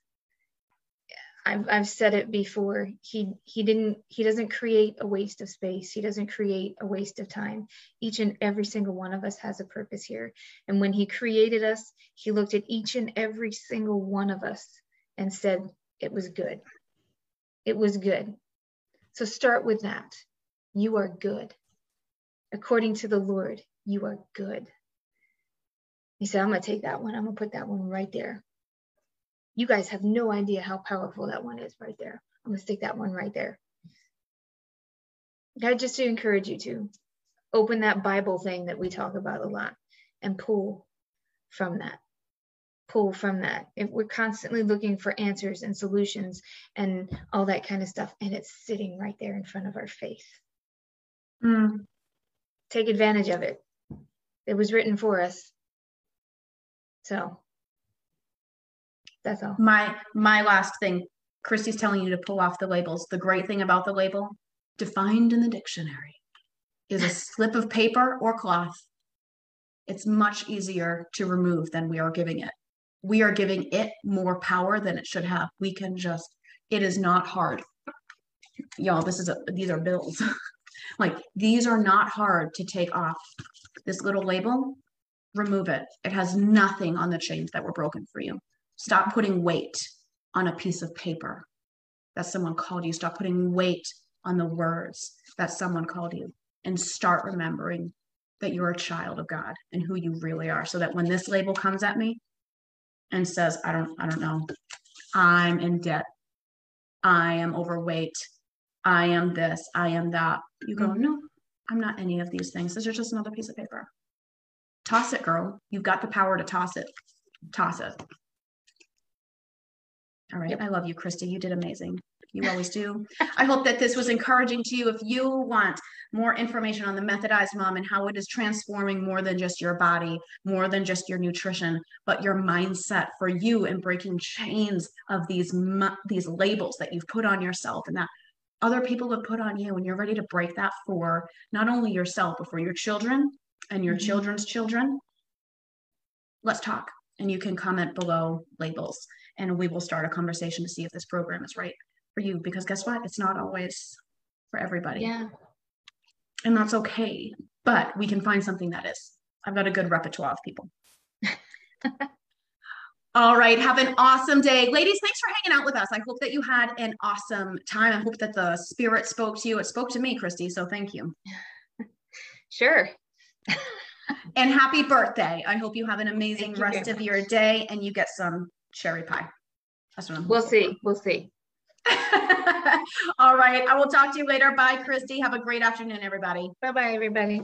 I've, I've said it before. He he didn't he doesn't create a waste of space. He doesn't create a waste of time. Each and every single one of us has a purpose here. And when he created us, he looked at each and every single one of us and said it was good. It was good. So start with that. You are good. According to the Lord, you are good. He said, I'm going to take that one. I'm going to put that one right there. You guys have no idea how powerful that one is right there. I'm gonna stick that one right there. God, just to encourage you to open that Bible thing that we talk about a lot and pull from that. Pull from that. If we're constantly looking for answers and solutions and all that kind of stuff, and it's sitting right there in front of our face. Mm. Take advantage of it. It was written for us. So that's all. My my last thing, Christy's telling you to pull off the labels. The great thing about the label, defined in the dictionary, is a slip of paper or cloth. It's much easier to remove than we are giving it. We are giving it more power than it should have. We can just, it is not hard. Y'all, this is a, these are bills. like these are not hard to take off. This little label remove it. It has nothing on the chains that were broken for you. Stop putting weight on a piece of paper that someone called you. Stop putting weight on the words that someone called you. And start remembering that you're a child of God and who you really are so that when this label comes at me and says I don't I don't know. I'm in debt. I am overweight. I am this. I am that you go mm-hmm. no I'm not any of these things. This is just another piece of paper. Toss it girl. You've got the power to toss it. Toss it all right. Yep. I love you, Christy. You did amazing. You always do. I hope that this was encouraging to you. If you want more information on the methodized mom and how it is transforming more than just your body, more than just your nutrition, but your mindset for you and breaking chains of these these labels that you've put on yourself and that other people have put on you, and you're ready to break that for not only yourself but for your children and your mm-hmm. children's children. Let's talk, and you can comment below labels and we will start a conversation to see if this program is right for you because guess what? It's not always for everybody. Yeah. And that's okay but we can find something that is. I've got a good repertoire of people. All right have an awesome day. Ladies thanks for hanging out with us. I hope that you had an awesome time. I hope that the spirit spoke to you. It spoke to me christy so thank you. Sure. And happy birthday. I hope you have an amazing rest of your day and you get some cherry pie. That's what I'm We'll see. For. We'll see. All right. I will talk to you later. Bye, Christy. Have a great afternoon, everybody. Bye bye, everybody.